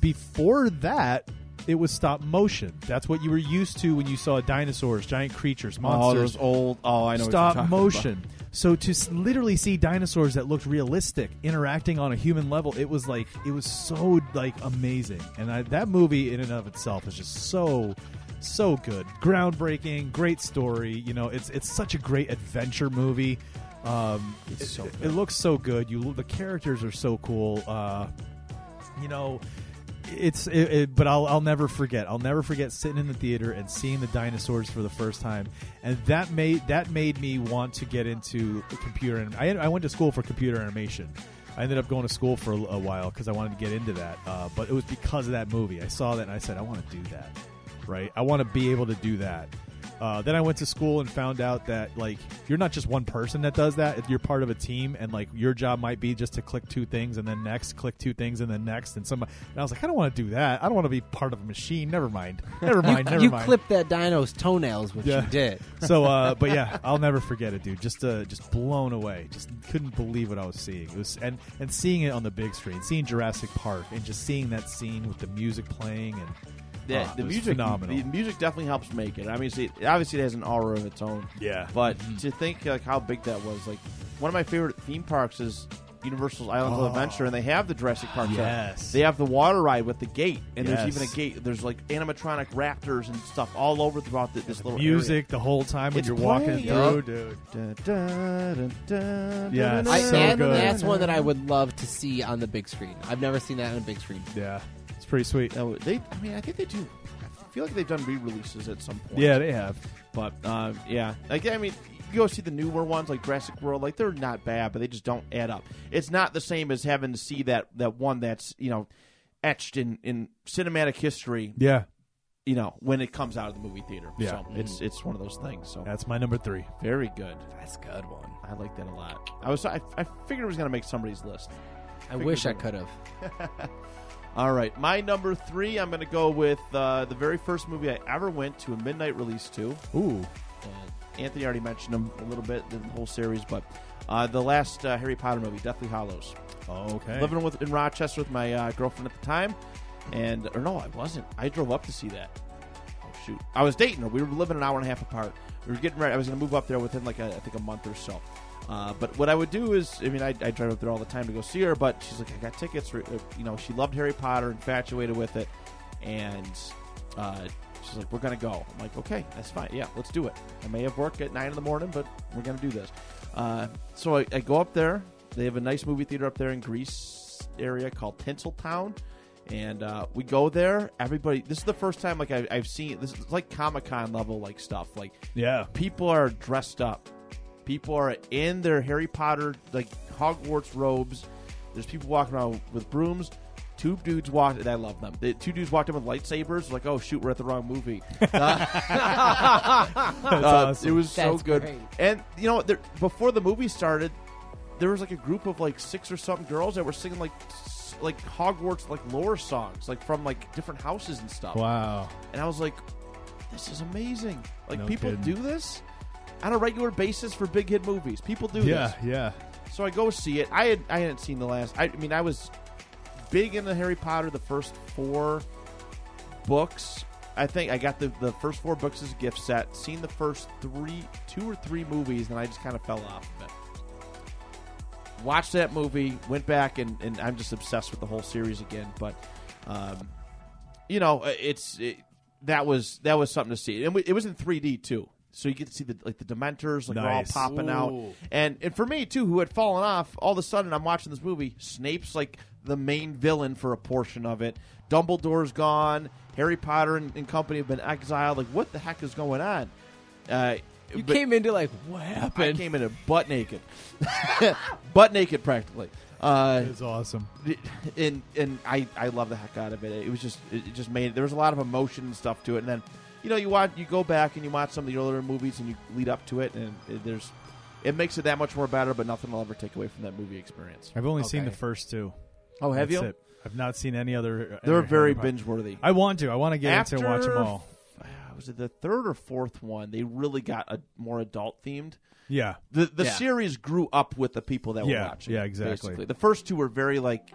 before that. It was stop motion. That's what you were used to when you saw dinosaurs, giant creatures, monsters. oh, those old. Oh, I know. stop what you're talking motion. So to s- literally see dinosaurs that looked realistic interacting on a human level, it was like it was so like amazing. And I, that movie in and of itself is just so so good, groundbreaking, great story. You know, it's it's such a great adventure movie. Um, it, so it, looks so good. You the characters are so cool. Uh, you know it's it, it, but I'll I'll never forget. I'll never forget sitting in the theater and seeing the dinosaurs for the first time, and that made that made me want to get into computer. And I I went to school for computer animation. I ended up going to school for a, a while because I wanted to get into that. Uh, but it was because of that movie. I saw that and I said, I want to do that. Right? I want to be able to do that. Uh, then I went to school and found out that like you're not just one person that does that. You're part of a team, and like your job might be just to click two things and then next, click two things and then next, and some. And I was like, I don't want to do that. I don't want to be part of a machine. Never mind. *laughs* Never mind. never you mind. clipped that dino's toenails, which Yeah. you did. *laughs* so, uh, but yeah, *laughs* I'll never forget it, dude. Just, uh, just blown away. Just couldn't believe what I was seeing. It was, and and seeing it on the big screen, seeing Jurassic Park, and just seeing that scene with the music playing and. Yeah, oh, the music, phenomenal. the music definitely helps make it. I mean, see, obviously it has an aura of its own. Yeah. But mm-hmm. to think like how big that was, like one of my favorite theme parks is Universal's Islands Oh. of Adventure, and they have the Jurassic Park. stuff. Yes. They have the water ride with the gate, and there's even a gate. There's like animatronic raptors and stuff all over throughout the, this little music the whole time when It's you're walking through, yeah. dude. Area. Yeah, dun, I, so and good. that's one that I would love to see on the big screen. I've never seen that on a big screen. Yeah, it's pretty sweet. No, they. I mean, I think they do. I feel like they've done re-releases at some point. Yeah, they have. But uh, yeah, like I mean, you go see the newer ones like Jurassic World, like they're not bad, but they just don't add up. It's not the same as having to see that that one that's you know etched in in cinematic history Yeah, you know, when it comes out of the movie theater. Yeah. So it's it's one of those things. So That's my number three. very good. That's a good one. I like that a lot. I was I, I figured it was gonna make somebody's list. I wish I could have. *laughs* All right, my number three. I'm gonna go with uh, the very first movie I ever went to a midnight release to. Ooh. Uh, Anthony already mentioned him a little bit, in the whole series, but uh, the last uh, Harry Potter movie, Deathly Hallows. Okay. Living with in Rochester with my uh, girlfriend at the time, and or no, I wasn't. I drove up to see that. Oh shoot, I was dating her. We were living an hour and a half apart. We were getting ready. I was going to move up there within like a, I think a month or so. Uh, but what I would do is, I mean, I, I drive up there all the time to go see her. But she's like, I got tickets. For, uh, you know, she loved Harry Potter, infatuated with it, and uh, she's like, we're gonna go. I'm like, okay, that's fine. Yeah, let's do it. I may have work at nine in the morning, but we're gonna do this. Uh, so I, I go up there. They have a nice movie theater up there in Greece area called Tinseltown. And uh, we go there. Everybody, this is the first time like I, I've seen this is like Comic Con level like stuff. Like Yeah. people are dressed up. People are in their Harry Potter like Hogwarts robes. There's people walking around with brooms. Two dudes walked, and I love them. The two dudes walked in with lightsabers. Like, oh shoot, we're at the wrong movie. *laughs* *laughs* Uh, That's uh, awesome. It was so That's good. great. And you know, there, before the movie started, there was like a group of like six or something girls that were singing like like Hogwarts like lore songs, like from like different houses and stuff. Wow. And I was like, this is amazing. Like No people kidding. do this on a regular basis for big hit movies. People do Yeah, this. yeah. So I go see it. I had I hadn't seen the last. I, I mean, I was big into Harry Potter. The first four books. I think I got the, the first four books as a gift set. Seen the first three, two or three movies, and I just kind of fell off of it. Watched that movie, went back, and, and I'm just obsessed with the whole series again. But, um, you know, it's it, that was that was something to see, and it was in 3D too. So you get to see the like the Dementors, like they're all Nice. popping out, and and for me too, who had fallen off, all of a sudden I'm watching this movie. Snape's like the main villain for a portion of it. Dumbledore's gone. Harry Potter and, and company have been exiled. Like, what the heck is going on? Uh, You but came into like, what I happened? came in butt naked, *laughs* butt naked practically. Uh, It's awesome. and and I I love the heck out of it. It was just it it just made there was a lot of emotion and stuff to it. And then you know you watch you go back and you watch some of the earlier movies and you lead up to it, and it, there's it makes it that much more better. But nothing will ever take away from that movie experience. I've only seen Okay. the first two. Oh, have That's you? it. I've not seen any other. They're other very binge worthy. I want to. I want to get into and watch them After- all. Ah, was it the third or fourth one? They really got a more adult themed. Yeah. The the Yeah. series grew up with the people that were Yeah, watching. yeah, exactly. basically. The first two were very like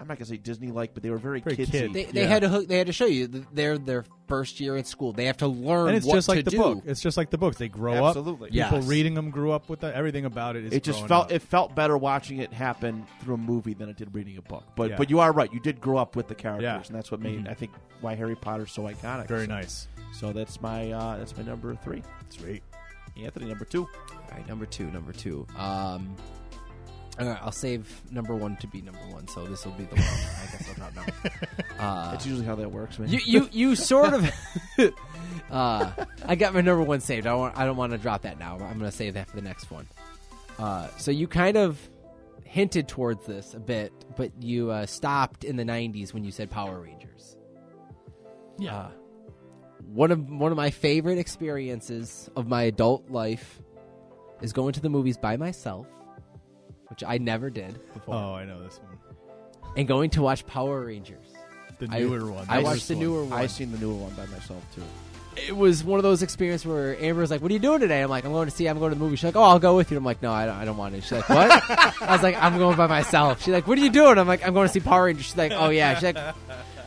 I'm not gonna say Disney like, but they were very, Very kidsy. kid. They, they Yeah. had to hook, they had to show you th- they're their first year at school. They have to learn And it's what just like to the do. book. It's just like the books. They grow Absolutely. up. People Yes. reading them grew up with that. Everything about it is. it just felt up. it felt better watching it happen through a movie than it did reading a book. But Yeah. but you are right. You did grow up with the characters, Yeah. and that's what made Mhm. I think why Harry Potter's so iconic. very so, nice. So that's my uh, that's my number three. Sweet. Anthony number two. All right, number two, number two. Um, all right, I'll save number one to be number one, so this will be the one. I guess I'll drop now. *laughs* Uh, That's usually how that works, man. you, you, you sort of. *laughs* *laughs* uh, I got my number one saved. I don't. Want, I don't want to drop that now. I'm going to save that for the next one. Uh, so you kind of hinted towards this a bit, but you uh, stopped in the '90s when you said Power Rangers. Yeah. Uh, one of one of my favorite experiences of my adult life is going to the movies by myself, which I never did before, Oh, I know this one. and going to watch Power Rangers. The I- newer one. I the watched the newer one. I've seen the newer one by myself too. it was one of those experiences where Amber was like, "What are you doing today?" I'm like, "I'm going to see. I'm going to the movie." She's like, "Oh, I'll go with you." I'm like, "No, I don't. I don't want to." She's like, "What?" I was like, "I'm going by myself." She's like, "What are you doing?" I'm like, "I'm going to see Power Rangers." She's like, "Oh yeah." She's like,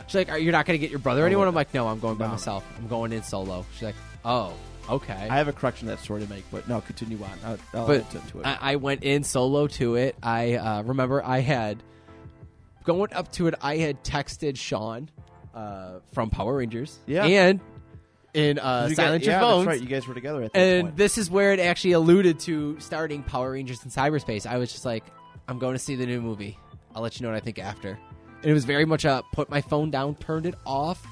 "She's like, are you not going to get your brother or anyone?" I'm like, "No, I'm going by myself. I'm going in solo." She's like, "Oh, okay." I have a correction to that story to make, but no, continue on. I'll, I'll But into it. I, I went in solo to it. I uh, remember I had going up to it. I had texted Sean uh, from Power Rangers, Yeah. and in uh, You guys- Silent yeah, Your Phones. That's right. You guys were together at that And point. this is where it actually alluded to starting Power Rangers in cyberspace. I was just like, I'm going to see the new movie. I'll let you know what I think after. And it was very much a put my phone down, turned it off.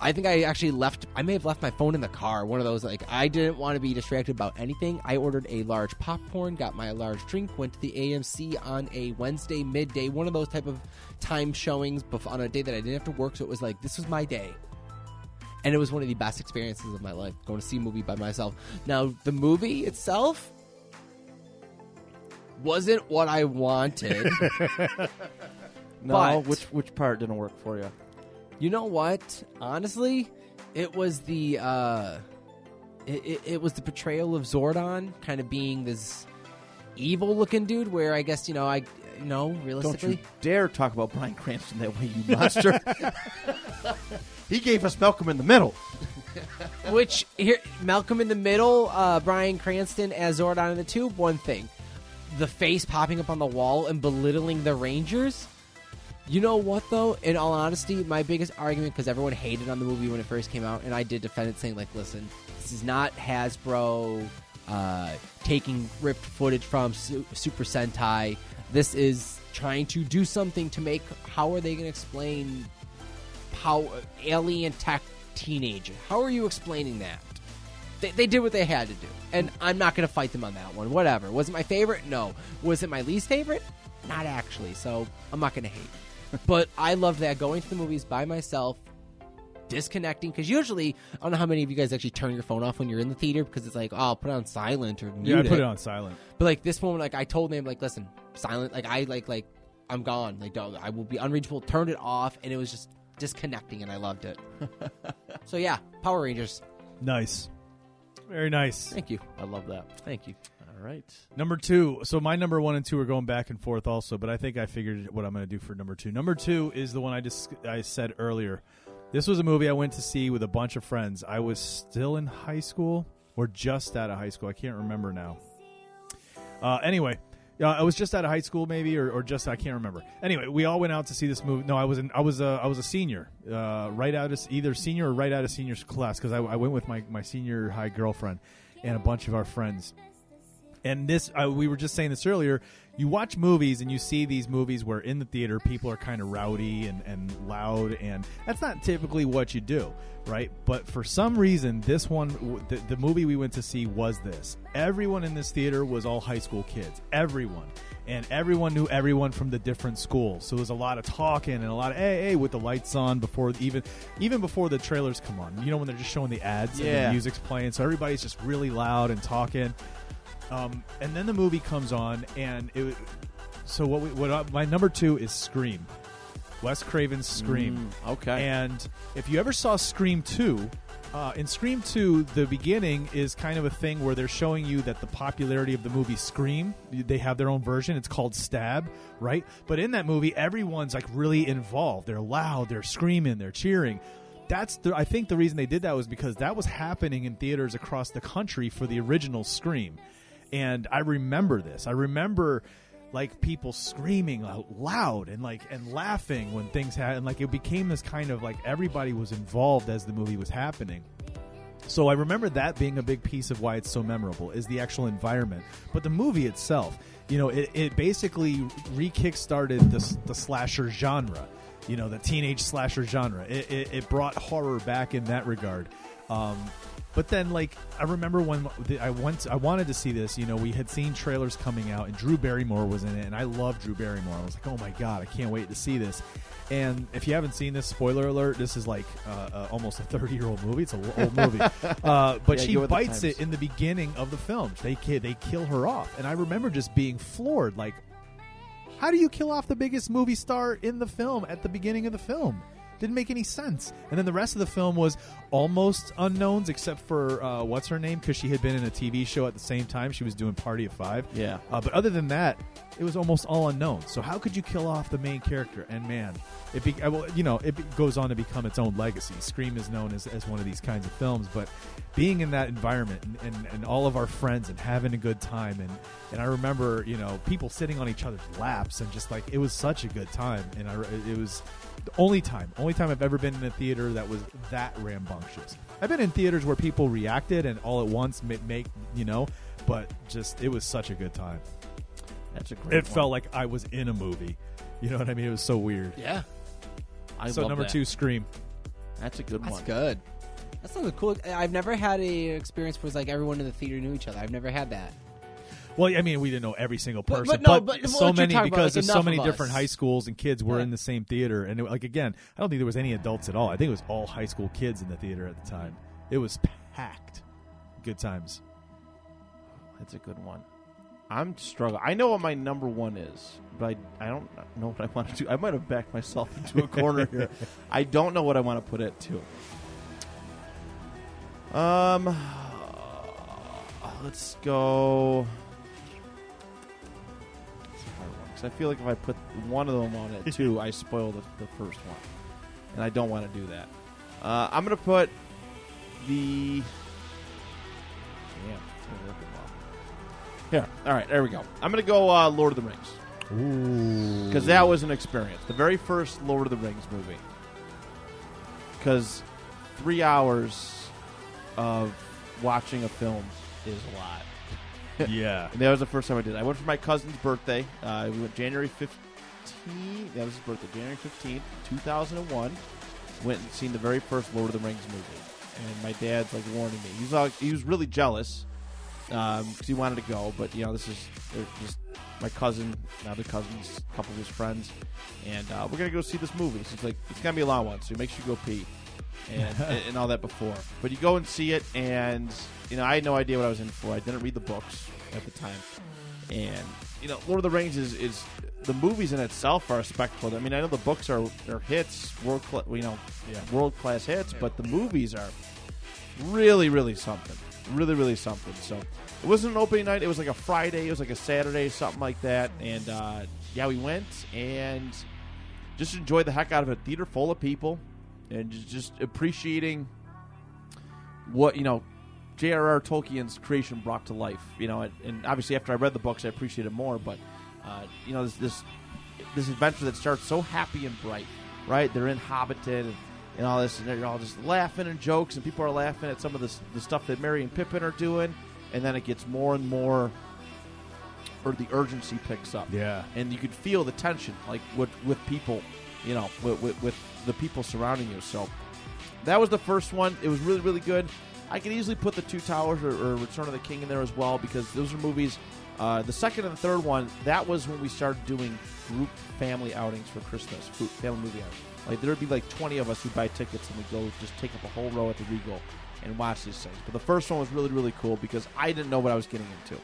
I think I actually left. I may have left my phone in the car. One of those like I didn't want to be distracted about anything. I ordered a large popcorn, got my large drink, went to the AMC on a Wednesday midday. One of those type of time showings on a day that I didn't have to work. So it was like this was my day. and it was one of the best experiences of my life going to see a movie by myself. Now, the movie itself wasn't what I wanted. *laughs* No, But- which which part didn't work for you? You know what? Honestly, it was the uh, it, it, it was the portrayal of Zordon kind of being this evil-looking dude. Where I guess you know I you know Don't realistically. you dare talk about Bryan Cranston that way, you monster! *laughs* he gave us Malcolm in the Middle. Which here, Malcolm in the Middle, uh, Bryan Cranston as Zordon in the Tube. One thing, the face popping up on the wall and belittling the Rangers. You know what though? In all honesty, my biggest argument because everyone hated on the movie when it first came out, and I did defend it, saying like, "Listen, this is not Hasbro uh, taking ripped footage from Su- Super Sentai. This is trying to do something to make. How are they going to explain how alien tech teenager. How are you explaining that? They, they did what they had to do, and I'm not going to fight them on that one. Whatever. Was it my favorite? No. Was it my least favorite? Not actually. So I'm not going to hate. But I love that going to the movies by myself, disconnecting. Because usually, I don't know how many of you guys actually turn your phone off when you're in the theater because it's like, oh, I'll put it on silent or mute Yeah, I put it on silent. but like this one, like I told him, like listen, silent. Like I like like I'm gone. Like dog, I will be unreachable. Turned it off, and it was just disconnecting, and I loved it. *laughs* so yeah, Power Rangers. Nice. Very nice. Thank you, I love that. thank you. Right. Number two. So my number one and two are going back and forth also, but I think I figured what I'm going to do for number two. Number two is the one I just I said earlier. This was a movie I went to see with a bunch of friends. I was still in high school or just out of high school. I can't remember now. Uh, anyway, uh, I was just out of high school, maybe, or, or just I can't remember. Anyway, we all went out to see this movie. No, I was in, I was a, I was a senior, uh, right out of either senior or right out of senior class because I, I went with my my senior high girlfriend and a bunch of our friends. And this, uh, we were just saying this earlier. You watch movies and you see these movies where in the theater people are kind of rowdy and, and loud, and that's not typically what you do, right? But for some reason, this one, the, the movie we went to see was this. Everyone in this theater was all high school kids. Everyone. And everyone knew everyone from the different schools. So there was a lot of talking and a lot of hey, hey, with the lights on before even even before the trailers come on. You know when they're just showing the ads and Yeah. the music's playing. So everybody's just really loud and talking. Um, and then the movie comes on, and it. So what? We, what? I, my number two is Scream. Wes Craven's Scream. Mm, okay. And if you ever saw Scream 2, uh, in Scream 2, the beginning is kind of a thing where they're showing you that the popularity of the movie Scream, they have their own version. It's called Stab, right? But in that movie, everyone's like really involved. They're loud, they're screaming, they're cheering. That's the, I think the reason they did that was because that was happening in theaters across the country for the original Scream. And I remember this. I remember like people screaming out loud and like and laughing when things happened. like it became this kind of like everybody was involved as the movie was happening so i remember that being a big piece of why it's so memorable is the actual environment but the movie itself you know it, it basically re-kickstarted the, the slasher genre you know the teenage slasher genre it, it, it brought horror back in that regard um, but then, like, I remember when the- I went, I wanted to see this. You know, we had seen trailers coming out, and Drew Barrymore was in it, and I love Drew Barrymore. I was like, oh my god, I can't wait to see this. And if you haven't seen this, spoiler alert: this is like uh, uh, almost a thirty-year-old movie. It's an old movie, *laughs* uh, but Yeah, she go with the bites it in the beginning of the film. They they kill her off, and I remember just being floored. Like, how do you kill off the biggest movie star in the film at the beginning of the film? Didn't make any sense. And then the rest of the film was almost unknowns, except for uh, what's her name because she had been in a TV show at the same time. She was doing Party of Five. Yeah. Uh, but other than that, it was almost all unknown. So how could you kill off the main character? And man, it be, well, you know it be- goes on to become its own legacy. Scream is known as, as one of these kinds of films, but being in that environment and, and, and all of our friends and having a good time and and I remember you know people sitting on each other's laps and just like it was such a good time and I, it was the only time only time I've ever been in a theater that was that rambunctious. I've been in theaters where people reacted and all at once make, make you know, but just it was such a good time. That's a great It felt like I was in a movie. You know what I mean? It was so weird. Yeah, I so love number that. two, Scream. That's a good that's one. That's good. That sounds cool. I've never had a experience where it's like everyone in the theater knew each other. I've never had that. Well, I mean, we didn't know every single person, but no, but what so many talking about, because like, there's so many different us. high schools and kids were Yeah. in the same theater, and it, like again, I don't think there was any adults at all. I think it was all high school kids in the theater at the time. It was packed. Good times. That's a good one. I'm struggling. I know what my number one is, but I, I don't know what I want to do. I might have backed myself *laughs* into a corner here. I don't know what I want to put it to. Um, let's go. I feel like if I put one of them on it *laughs* too, I spoil the, the first one, and I don't want to do that. Uh, I'm gonna put the. Damn, it's not working well. Here, all right, there we go. I'm gonna go uh, Lord of the Rings because that was an experience. The very first Lord of the Rings movie. Because three hours of watching a film is a lot. Yeah. And that was the first time I did. it. I went for my cousin's birthday. Uh, we went January 15th. That was his birthday. January 15th, 2001. Went and seen the very first Lord of the Rings movie. And my dad's like warning me. He's like, he was really jealous because he wanted to go. But, you know, this is just my cousin, other cousins, a couple of his friends. And uh, we're to go see this movie. So it's like, it's to be a long one. So he makes you go pee. And, *laughs* and all that before. But you go and see it, and you know I had no idea what I was in for. I didn't read the books at the time, and you know Lord of the Rings is, is the movies in itself are a spectacle. I mean I know the books are are hits, world cla- you know Yeah. world class hits, but the movies are really really something, really really something. So it wasn't an opening night. It was like a Friday. It was like a Saturday, something like that. And uh, yeah, we went and just enjoyed the heck out of a Theater full of people, and just, appreciating what you know J.R.R. Tolkien's creation brought to life. You know, and, and obviously after I read the books, I appreciate it more. But uh, you know, this, this this adventure that starts so happy and bright, right? They're in Hobbiton and, and all this, and they're all just laughing and jokes, and people are laughing at some of this the stuff that Merry and Pippin are doing, and then it gets more and more, or the urgency picks up Yeah. and you could feel the tension, like with with people, you know, with, with, with the people surrounding you. So that was the first one. It was really really good. I could easily put the Two Towers or, or Return of the King in there as well because those are movies. Uh, the second and the third one, that was when we started doing group family outings for Christmas, food, family movie outings. Like there would be like twenty of us who buy tickets and we go just take up a whole row at the Regal and watch these things. But the first one was really really cool because I didn't know what I was getting into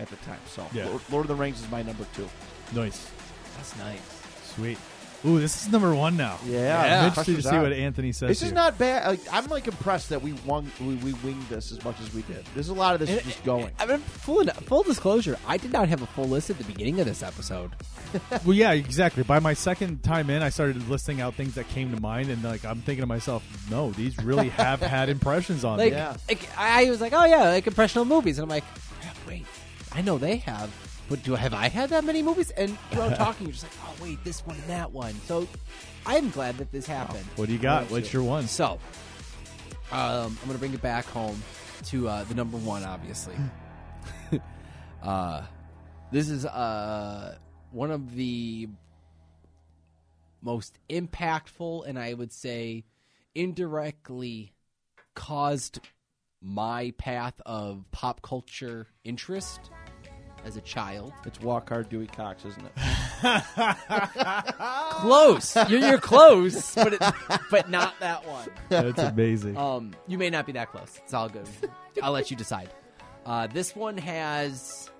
at the time. So Yeah. Lord, Lord of the Rings is my number two. Nice. That's nice. Sweet. Ooh, this is number one now. Yeah, I'm interested to Pressure's see on. what Anthony says. This is here. not bad. Like, I'm like impressed that we won. We, we winged this as much as we did. There's a lot of this is just going. I mean, full full disclosure, I did not have a full list at the beginning of this episode. *laughs* Well, yeah, exactly. By my second time in, I started listing out things that came to mind, and like I'm thinking to myself, no, these really have *laughs* had impressions on Like, me. Yeah. like, I was like, oh yeah, like impressional movies, and I'm like, crap, wait, I know they have, but do have I had that many movies? And throughout talking, you're just like, oh wait, this one and that one. So I'm glad that this happened. What do you got? What's your one? So, um, I'm gonna bring it back home to uh, the number one, obviously. *laughs* uh, this is uh, one of the most impactful, and I would say indirectly caused my path of pop culture interest as a child. It's Walk Hard, Dewey Cox, isn't it? *laughs* Close, you're, you're close, but it, but not that one. That's amazing. Um, you may not be that close. It's all good. I'll let you decide. Uh, this one has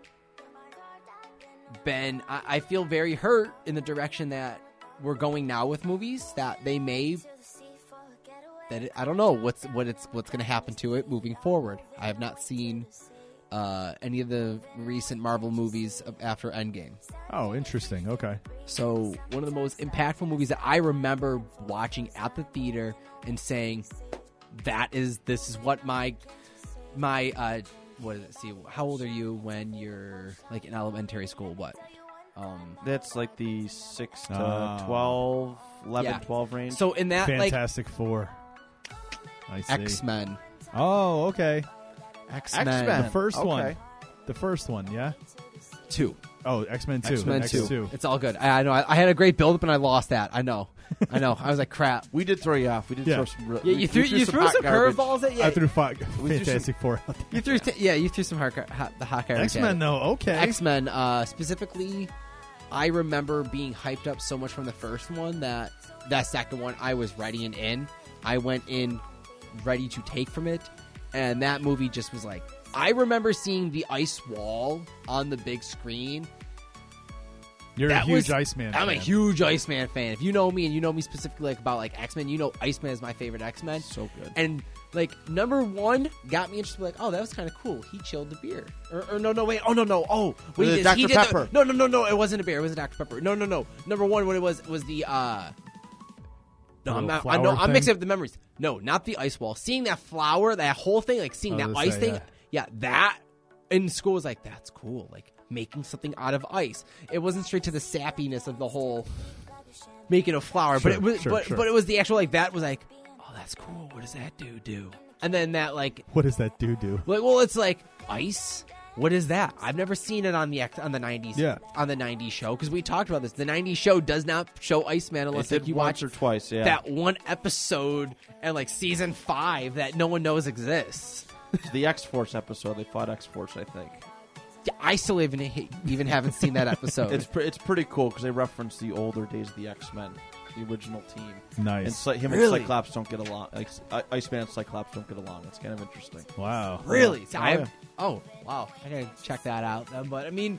been. I, I feel very hurt in the direction that we're going now with movies. That they may. That it, I don't know what's what it's what's going to happen to it moving forward. I have not seen uh, any of the recent Marvel movies after Endgame. oh, interesting. Okay. So one of the most impactful movies that I remember watching at the theater and saying, "That is this is what my my uh what is it? See, how old are you when you're like in elementary school? What? Um, That's like the 6 to Ah. 12, 11, Yeah. 12 range. so in that like Fantastic Four. I see. X Men, Oh, okay. X X-Men. The first Okay. one. The first one, yeah. two. Oh, X Men Two. X Men X Two. It's all good. I, I know. I, I had a great build up and I lost that. I know. I know. I was like, crap. We did throw you off. We did Yeah. throw some. re- Yeah, you threw we you threw hot some curveballs at yeah. I threw five, We threw Fantastic Four. out there. You threw t- yeah. You threw some hard, hot, the hot X Men though. Okay. X Men uh, specifically, I remember being hyped up so much from the first one that that second one I was ready and in. I went in ready to take from it, and that movie just was like. I remember seeing the ice wall on the big screen. You're a huge was- Iceman. I'm a fan. huge Iceman fan. If you know me and you know me specifically like about like X Men, you know Iceman is my favorite X Men. So good. And like number one got me interested. Like, oh, that was kind of cool. He chilled the beer. Or, or no, no, wait. Oh no, no. Oh, wait. He Dr. did the- Pepper? no, no, no, no. It wasn't a beer. It was a Dr Pepper. No, no, no. Number one, what it was was the. uh no, I'm not. I know. I'm mixing up the memories. No, not the ice wall. Seeing that flower, that whole thing, like seeing oh, that was ice say, thing. yeah. Yeah, that in school was like that's cool. Like making something out of ice. It wasn't straight to the sappiness of the whole making a flower, Sure, but it was. sure, but sure. but it was the actual like that was like, oh, that's cool. What does that do do? And then that like What does that dude do? like well, it's like ice. What is that? I've never seen it on the X- on the '90s. Yeah. on the '90s show because we talked about this. The '90s show does not show Iceman It unless like, you once watch or twice. Yeah. that one episode and like season five that no one knows exists. the X Force episode. They fought X Force. I think. Yeah, I still even even haven't seen that episode. It's pre- it's pretty cool because they reference the older days of the X Men, the original team. Nice. And Cy- him Really? and Cyclops don't get along. Like I- Iceman and Cyclops don't get along. It's kind of interesting. wow. really? See, Oh, I yeah. have, oh wow, I gotta check that out. Then. But I mean,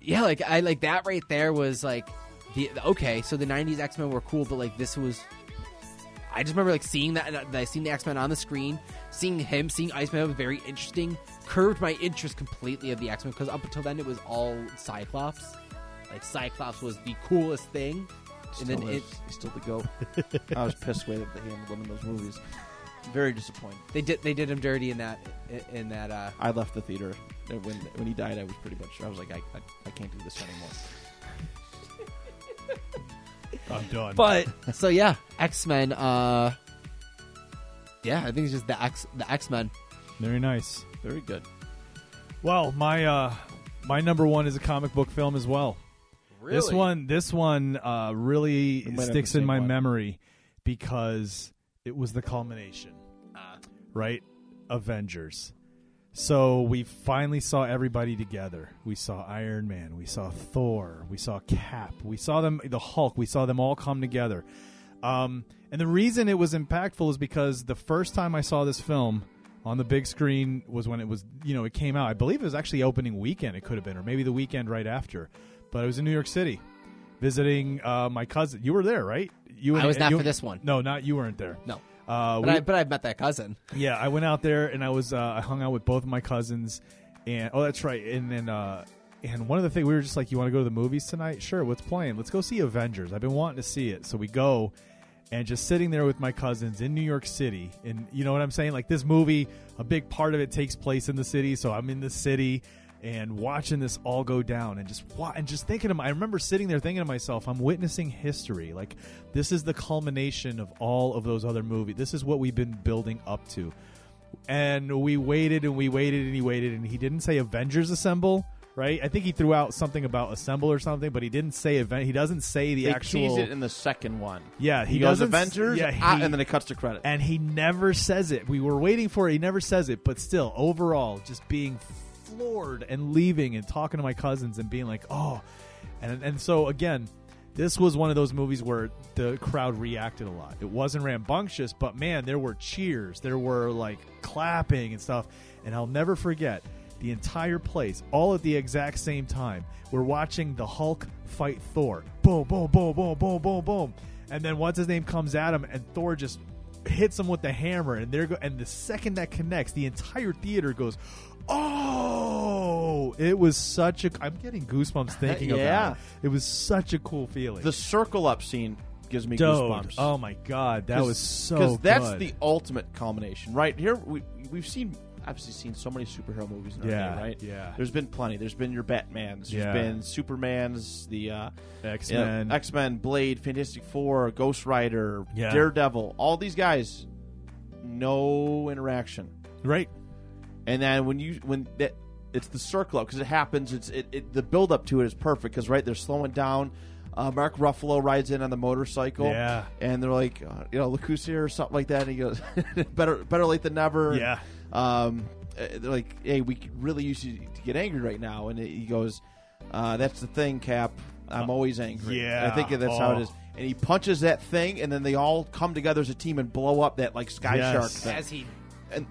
yeah, like I like that right there was like the okay. So the '90s X Men were cool, but like this was. I just remember like seeing that, that I seen the X Men on the screen, seeing him, seeing Iceman was very interesting. Curved my interest completely of the X Men because up until then it was all Cyclops. Like Cyclops was the coolest thing, and then is. it, He's still the goat. I was pissed with they handled him in those movies. Very disappointed. they did they did him dirty in that in that uh I left the theater when when he died. I was pretty much. I was like, I, I, I can't do this anymore. I'm done. But *laughs* so yeah, X Men. Uh, yeah, I think it's just the X the X Men. very nice. Very good. Well, my uh, my number one is a comic book film as well. This one, this one uh, really We might have sticks the in same my one. memory because it was the culmination, right? Avengers. So we finally saw everybody together. We saw Iron Man, we saw Thor, we saw Cap, we saw them, the Hulk. We saw them all come together. Um, and the reason it was impactful is because the first time I saw this film on the big screen was when it was, you know, it came out. I believe it was actually opening weekend. It could have been, or maybe the weekend right after. But I was in New York City visiting uh, my cousin. You were there, right? You I was not you- for this one. No, not you weren't there. No, Uh, but we- I but I met that cousin. *laughs* yeah, I went out there and I was uh, I hung out with both of my cousins, and oh, that's right. And then uh, and one of the things we were just like, you want to go to the movies tonight? Sure, what's playing? Let's go see Avengers. I've been wanting to see it, so we go. And just sitting there with my cousins in New York City, and you know what I'm saying? Like this movie, a big part of it takes place in the city, so I'm in the city and watching this all go down, and just and just thinking of. I remember sitting there thinking to myself, I'm witnessing history. Like this is the culmination of all of those other movies. This is what we've been building up to and we waited and we waited and he waited and he didn't say Avengers Assemble, right? I think he threw out something about Assemble or something, but he didn't say event. He doesn't say the They actual. it in the second one. yeah, he, He, goes Avengers, Yeah, ah, he- and then it cuts to credit. and he never says it. We were waiting for it. He never says it, but still, overall, just being floored and leaving and talking to my cousins and being like, oh, and and so again, this was one of those movies where the crowd reacted a lot. It wasn't rambunctious, but man, there were cheers, there were like clapping and stuff, and I'll never forget. The entire place, all at the exact same time. We're watching the Hulk fight Thor. Boom, boom, boom, boom, boom, boom, boom. And then once his name comes at him, and Thor just hits him with the hammer, and there go. And the second that connects, the entire theater goes, "Oh!" It was such a. I'm getting goosebumps thinking Yeah. about it. It was such a cool feeling. the circle up scene gives me Dude, goosebumps. oh my god, that was so because that's good. the ultimate culmination, right? Here we we've seen obviously seen so many superhero movies in our Yeah, day, right? yeah. There's been plenty. There's been your Batman's. There's Yeah. been Superman's. The uh, X Men. X Men, Blade, Fantastic Four, Ghost Rider, Yeah. Daredevil. All these guys, no interaction. right? And then when you when that it's the circle up because it happens. It's it, it the build up to it is perfect because right they're slowing down. Uh, Mark Ruffalo rides in on the motorcycle, Yeah. and they're like, uh, you know, look who's here or something like that. And he goes, *laughs* better better late than never. Yeah. Um, uh, they're like, hey, we really used to get angry right now, and he goes, uh, that's the thing, Cap. I'm always angry. yeah. I think that's how it Oh. And he punches that thing, and then they all come together as a team and blow up that like sky Yes. shark thing. As he And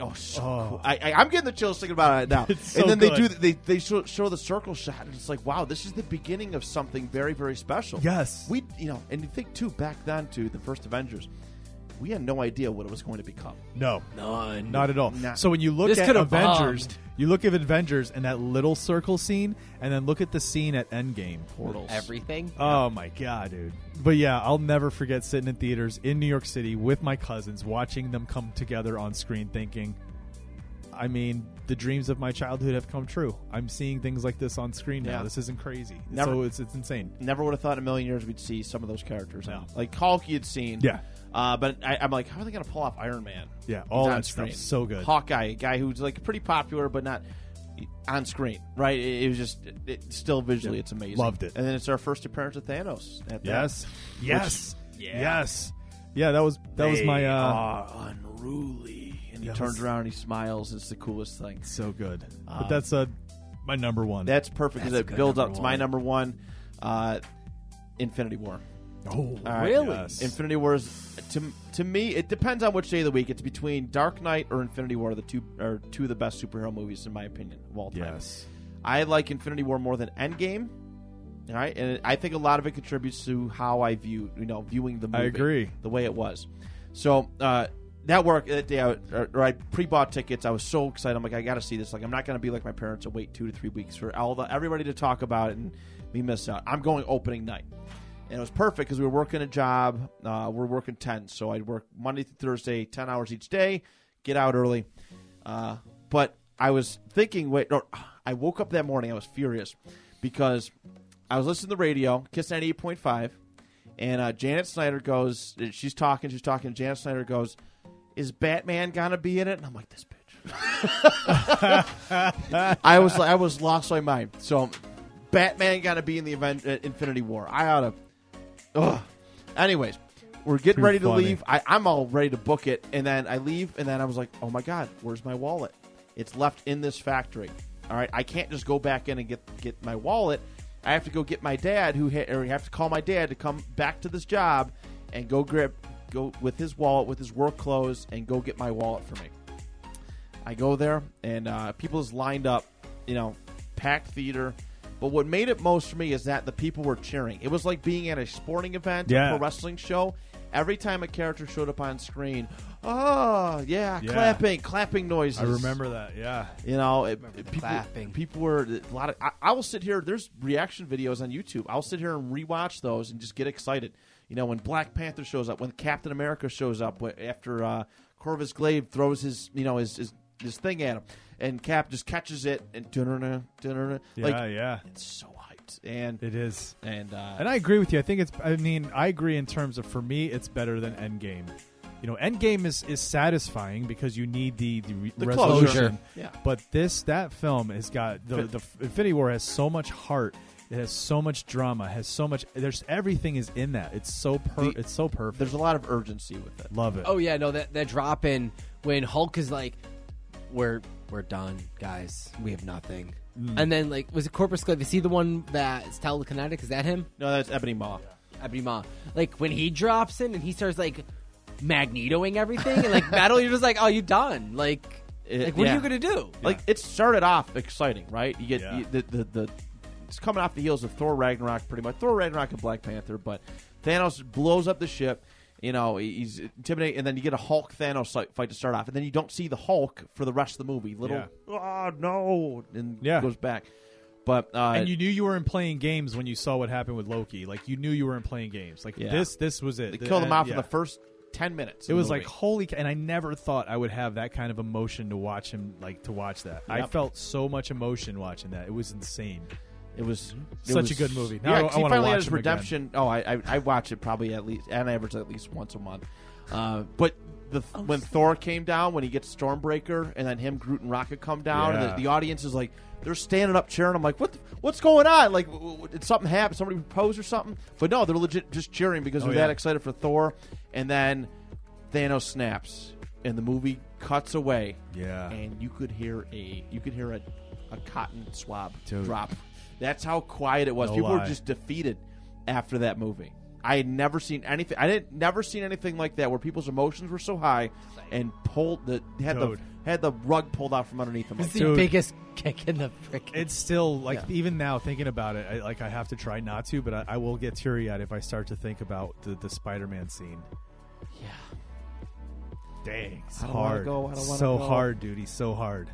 oh, so Oh. cool. I, I, I'm getting the chills thinking about it now. *laughs* So and then they do they they show, show the circle shot, and it's like, wow, this is the beginning of something very very special. Yes. we you know, and you think too back then to the first Avengers, we had no idea what it was going to become. No, none. not at all. Nah. So when you look This at could've Avengers, bombed. you look at Avengers and that little circle scene, and then look at the scene at Endgame. Portals. everything. Oh my god, dude! But yeah, I'll never forget sitting in theaters in New York City with my cousins, watching them come together on screen, thinking, I mean, the dreams of my childhood have come true. I'm seeing things like this on screen now. Yeah. This isn't crazy. Never- so it's it's insane. Never would have thought in a million years we'd see some of those characters. No. Like Hulk, you'd seen. Yeah. Uh, but I, I'm like, how are they going to pull off Iron Man? Yeah, He's all on that screen. stuff's so good. Hawkeye, a guy who's like pretty popular, but not on screen, right? It, it was just it, it- still visually, Yeah. it's amazing. Loved it. And then it's our first appearance of Thanos. At that. Yes, yes, yeah. yes. Yeah, that was that was my They uh, are unruly. And he Yes. turns around and he smiles. It's the coolest thing. so good. Um, but that's uh, my number one. That's perfect because it builds number up to my number one, uh, Infinity War. Oh, right. Really? yes. Infinity War is to to me. It depends on which day of the week. It's between Dark Knight or Infinity War. The two are two of the best superhero movies in my opinion of all time. Yes. I like Infinity War more than Endgame. All right, and I think a lot of it contributes to how I view you know viewing the movie. I agree. the way it was. So uh, that work that day, I, or, or I pre-bought tickets. I was so excited. I'm like, I got to see this. Like, I'm not going to be like my parents and wait two to three weeks for all the everybody to talk about it and me miss out. I'm going opening night, and it was perfect because we were working a job. Uh, we're working ten, so I'd work Monday through Thursday, ten hours each day, get out early. Uh, but I was thinking, wait, I woke up that morning. I was furious because I was listening to the radio, Kiss 98.5, and uh, Janet Snyder goes, she's talking, she's talking. Janet Snyder goes, Is Batman gonna be in it? And I'm like, This bitch. *laughs* I was I was lost my mind. So, Batman gonna be in the event, uh, Infinity War. I ought to. Ugh. Anyways, we're getting Too ready to funny. leave. I, I'm all ready to book it, and then I leave, and then I was like, "Oh my god, where's my wallet? It's left in this factory. All right, I can't just go back in and get get my wallet. I have to go get my dad, who ha- or I have to call my dad to come back to this job and go grab go with his wallet with his work clothes and go get my wallet for me. I go there, and uh, people is lined up, you know, packed theater. But what made it most for me is that the people were cheering. It was like being at a sporting event, Yeah. a wrestling show. Every time a character showed up on screen, oh yeah, Yeah. clapping, clapping noises. I remember that. Yeah. You know, it, Remember people, clapping. people were a lot of. I, I will sit here. There's reaction videos on YouTube. I'll sit here and rewatch those and just get excited. You know, when Black Panther shows up, when Captain America shows up, after uh, Corvus Glaive throws his, you know, his, his his thing at him, and Cap just catches it and dun dun Yeah, like yeah. it's so hyped and It is. and uh, And I agree with you. I think it's. I mean, I agree in terms of for me, it's better than Endgame. You know, Endgame is is satisfying because you need the the, re- The resolution. closure. yeah. But this that film has got the the Infinity War has so much heart. It has so much drama. Has so much. There's everything is in that. It's so per. The- it's so perfect. There's a lot of urgency with it. Love it. Oh yeah, no, that that drop in when Hulk is like, "We're we're done, guys. We have nothing." Mm. And then like, was it Corvus Glaive? Is he the one that's telekinetic? Is that him? No, that's Ebony Maw. Ebony Maw. Like when he drops in and he starts like magnetoing everything and like *laughs* metal, you're just like, "Oh, you done?" Like, It- like what yeah. are you gonna do? like it started off exciting, right? You get Yeah. you, the, the the it's coming off the heels of Thor Ragnarok, pretty much Thor Ragnarok and Black Panther, but Thanos blows up the ship. You know he's intimidating, and then you get a Hulk Thanos fight- fight to start off, and then you don't see the Hulk for the rest of the movie. Little, oh no, and Yeah. goes back. But uh, and you knew you weren't playing games when you saw what happened with Loki. Like you knew you weren't playing games. Like Yeah. this, this was it. they The- killed him and- off yeah. in the first ten minutes. It of was like movie. holy, ca- and I never thought I would have that kind of emotion to watch him. Like to watch that, I Yep. felt so much emotion watching that. It was insane. It was it Such was- a good movie. Now yeah, I- I he finally watch had his him again. redemption. Oh, I, I I watch it probably at least, on average, at least once a month. Uh, but the when Thor came down, when he gets Stormbreaker, and then him, Groot, and Rocket come down, and the, the audience is like they're standing up cheering. I'm like, what? The, what's going on? Like, w- w- did something happen? Somebody propose or something? But no, they're legit just cheering because Oh, they're yeah. that excited for Thor. And then Thanos snaps, and the movie cuts away, Yeah. and you could hear a you could hear a, a cotton swab Dude. drop. That's how quiet it was. No People were just defeated after that movie. I had never seen anything. I didn't never seen anything like that where people's emotions were so high and pulled the had Dude. the had the rug pulled out from underneath them. It's Like, the Dude. biggest kick in the freaking. It's still like Yeah. even now thinking about it, I, like I have to try not to, but I, I will get teary eyed if I start to think about the, the Spider-Man scene. yeah, Dang, it's I don't hard. go, I don't so go. hard, dude. He's so hard.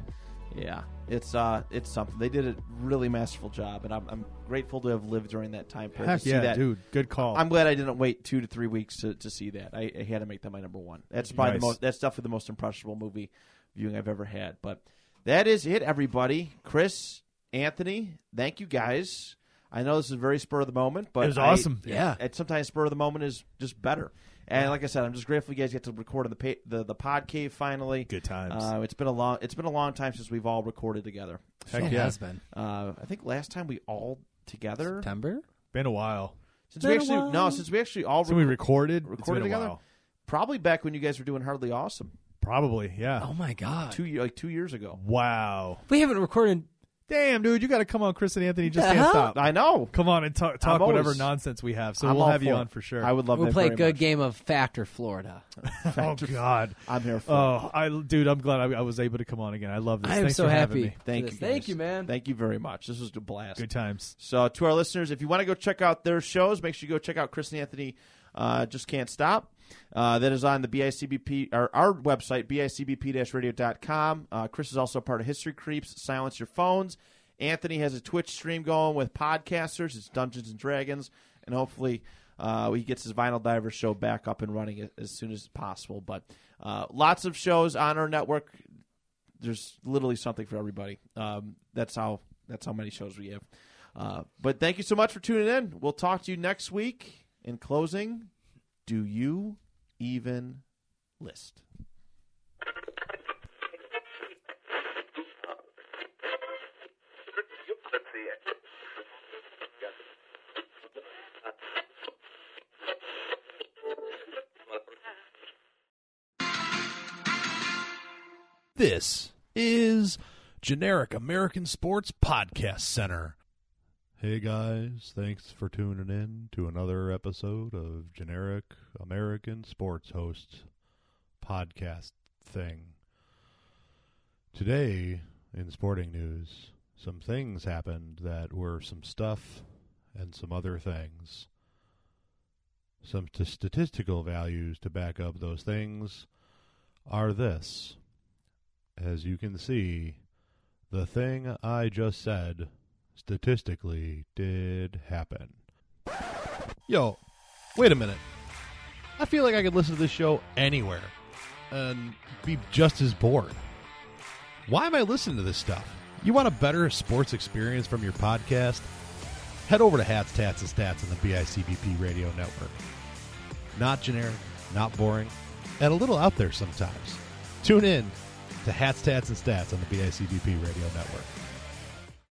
Yeah. It's uh, it's something. They did a really masterful job, and I'm, I'm grateful to have lived during that time period. Heck to see yeah, that. dude. Good call. I'm glad I didn't wait two to three weeks to, to see that. I, I had to make that my number one. That's probably Nice. the most. That's definitely the most impressionable movie viewing I've ever had. But that is it, everybody. Chris, Anthony, thank you guys. I know this is very spur of the moment, but It was I- awesome. Yeah. And sometimes spur of the moment is just better. And like I said, I'm just grateful you guys get to record in the pa- the the pod cave finally. Good times. Uh, it's been a long it's been a long time since we've all recorded together. Heck it yeah. has been Uh, I think last time we all together September. Been a while. since we Been a actually while. no since we actually all So we recorded. it's recorded been a together? while. probably back when you guys were doing hardly awesome Probably, yeah. Oh my god, two ye- like two years ago. Wow. we haven't recorded. Damn, dude, you got to come on, Chris and Anthony. Just can't hell? stop. I know. Come on and talk, talk I'm whatever nonsense we have. So I'm we'll have you for on for sure. I would love to. We'll that play a good much. game of Factor Florida. *laughs* oh God. I'm here for. it. Oh, I, dude, I'm glad I, I was able to come on again. I love this. I am Thanks so for having happy. me. Thank you. this. Thank you, man. Thank you very much. This was a blast. Good times. So to our listeners, if you want to go check out their shows, make sure you go check out Chris and Anthony. Uh, just can't stop. Uh, that is on the BICBP or our website bicbp-radio.com. Uh, Chris is also part of History Creeps. Silence your phones. Anthony has a Twitch stream going with podcasters. It's Dungeons and Dragons, and hopefully uh, he gets his Vinyl Diver show back up and running as soon as possible. But uh, lots of shows on our network. There's literally something for everybody. Um, that's how that's how many shows we have. Uh, but thank you so much for tuning in. We'll talk to you next week. In closing, do you even list? This is Generic American Sports Podcast Center. Hey guys, thanks for tuning in to another episode of Generic American Sports Hosts podcast thing. Today, in sporting news, some things happened that were some stuff and some other things. Some t- statistical values to back up those things are this. As you can see, the thing I just said statistically did happen. Yo, wait a minute. I feel like I could listen to this show anywhere and be just as bored. Why am I listening to this stuff? You want a better sports experience from your podcast? Head over to Hats, Tats, and Stats on the BICBP radio network. Not generic, not boring, and a little out there sometimes. Tune in to Hats, Tats, and Stats on the BICBP radio network.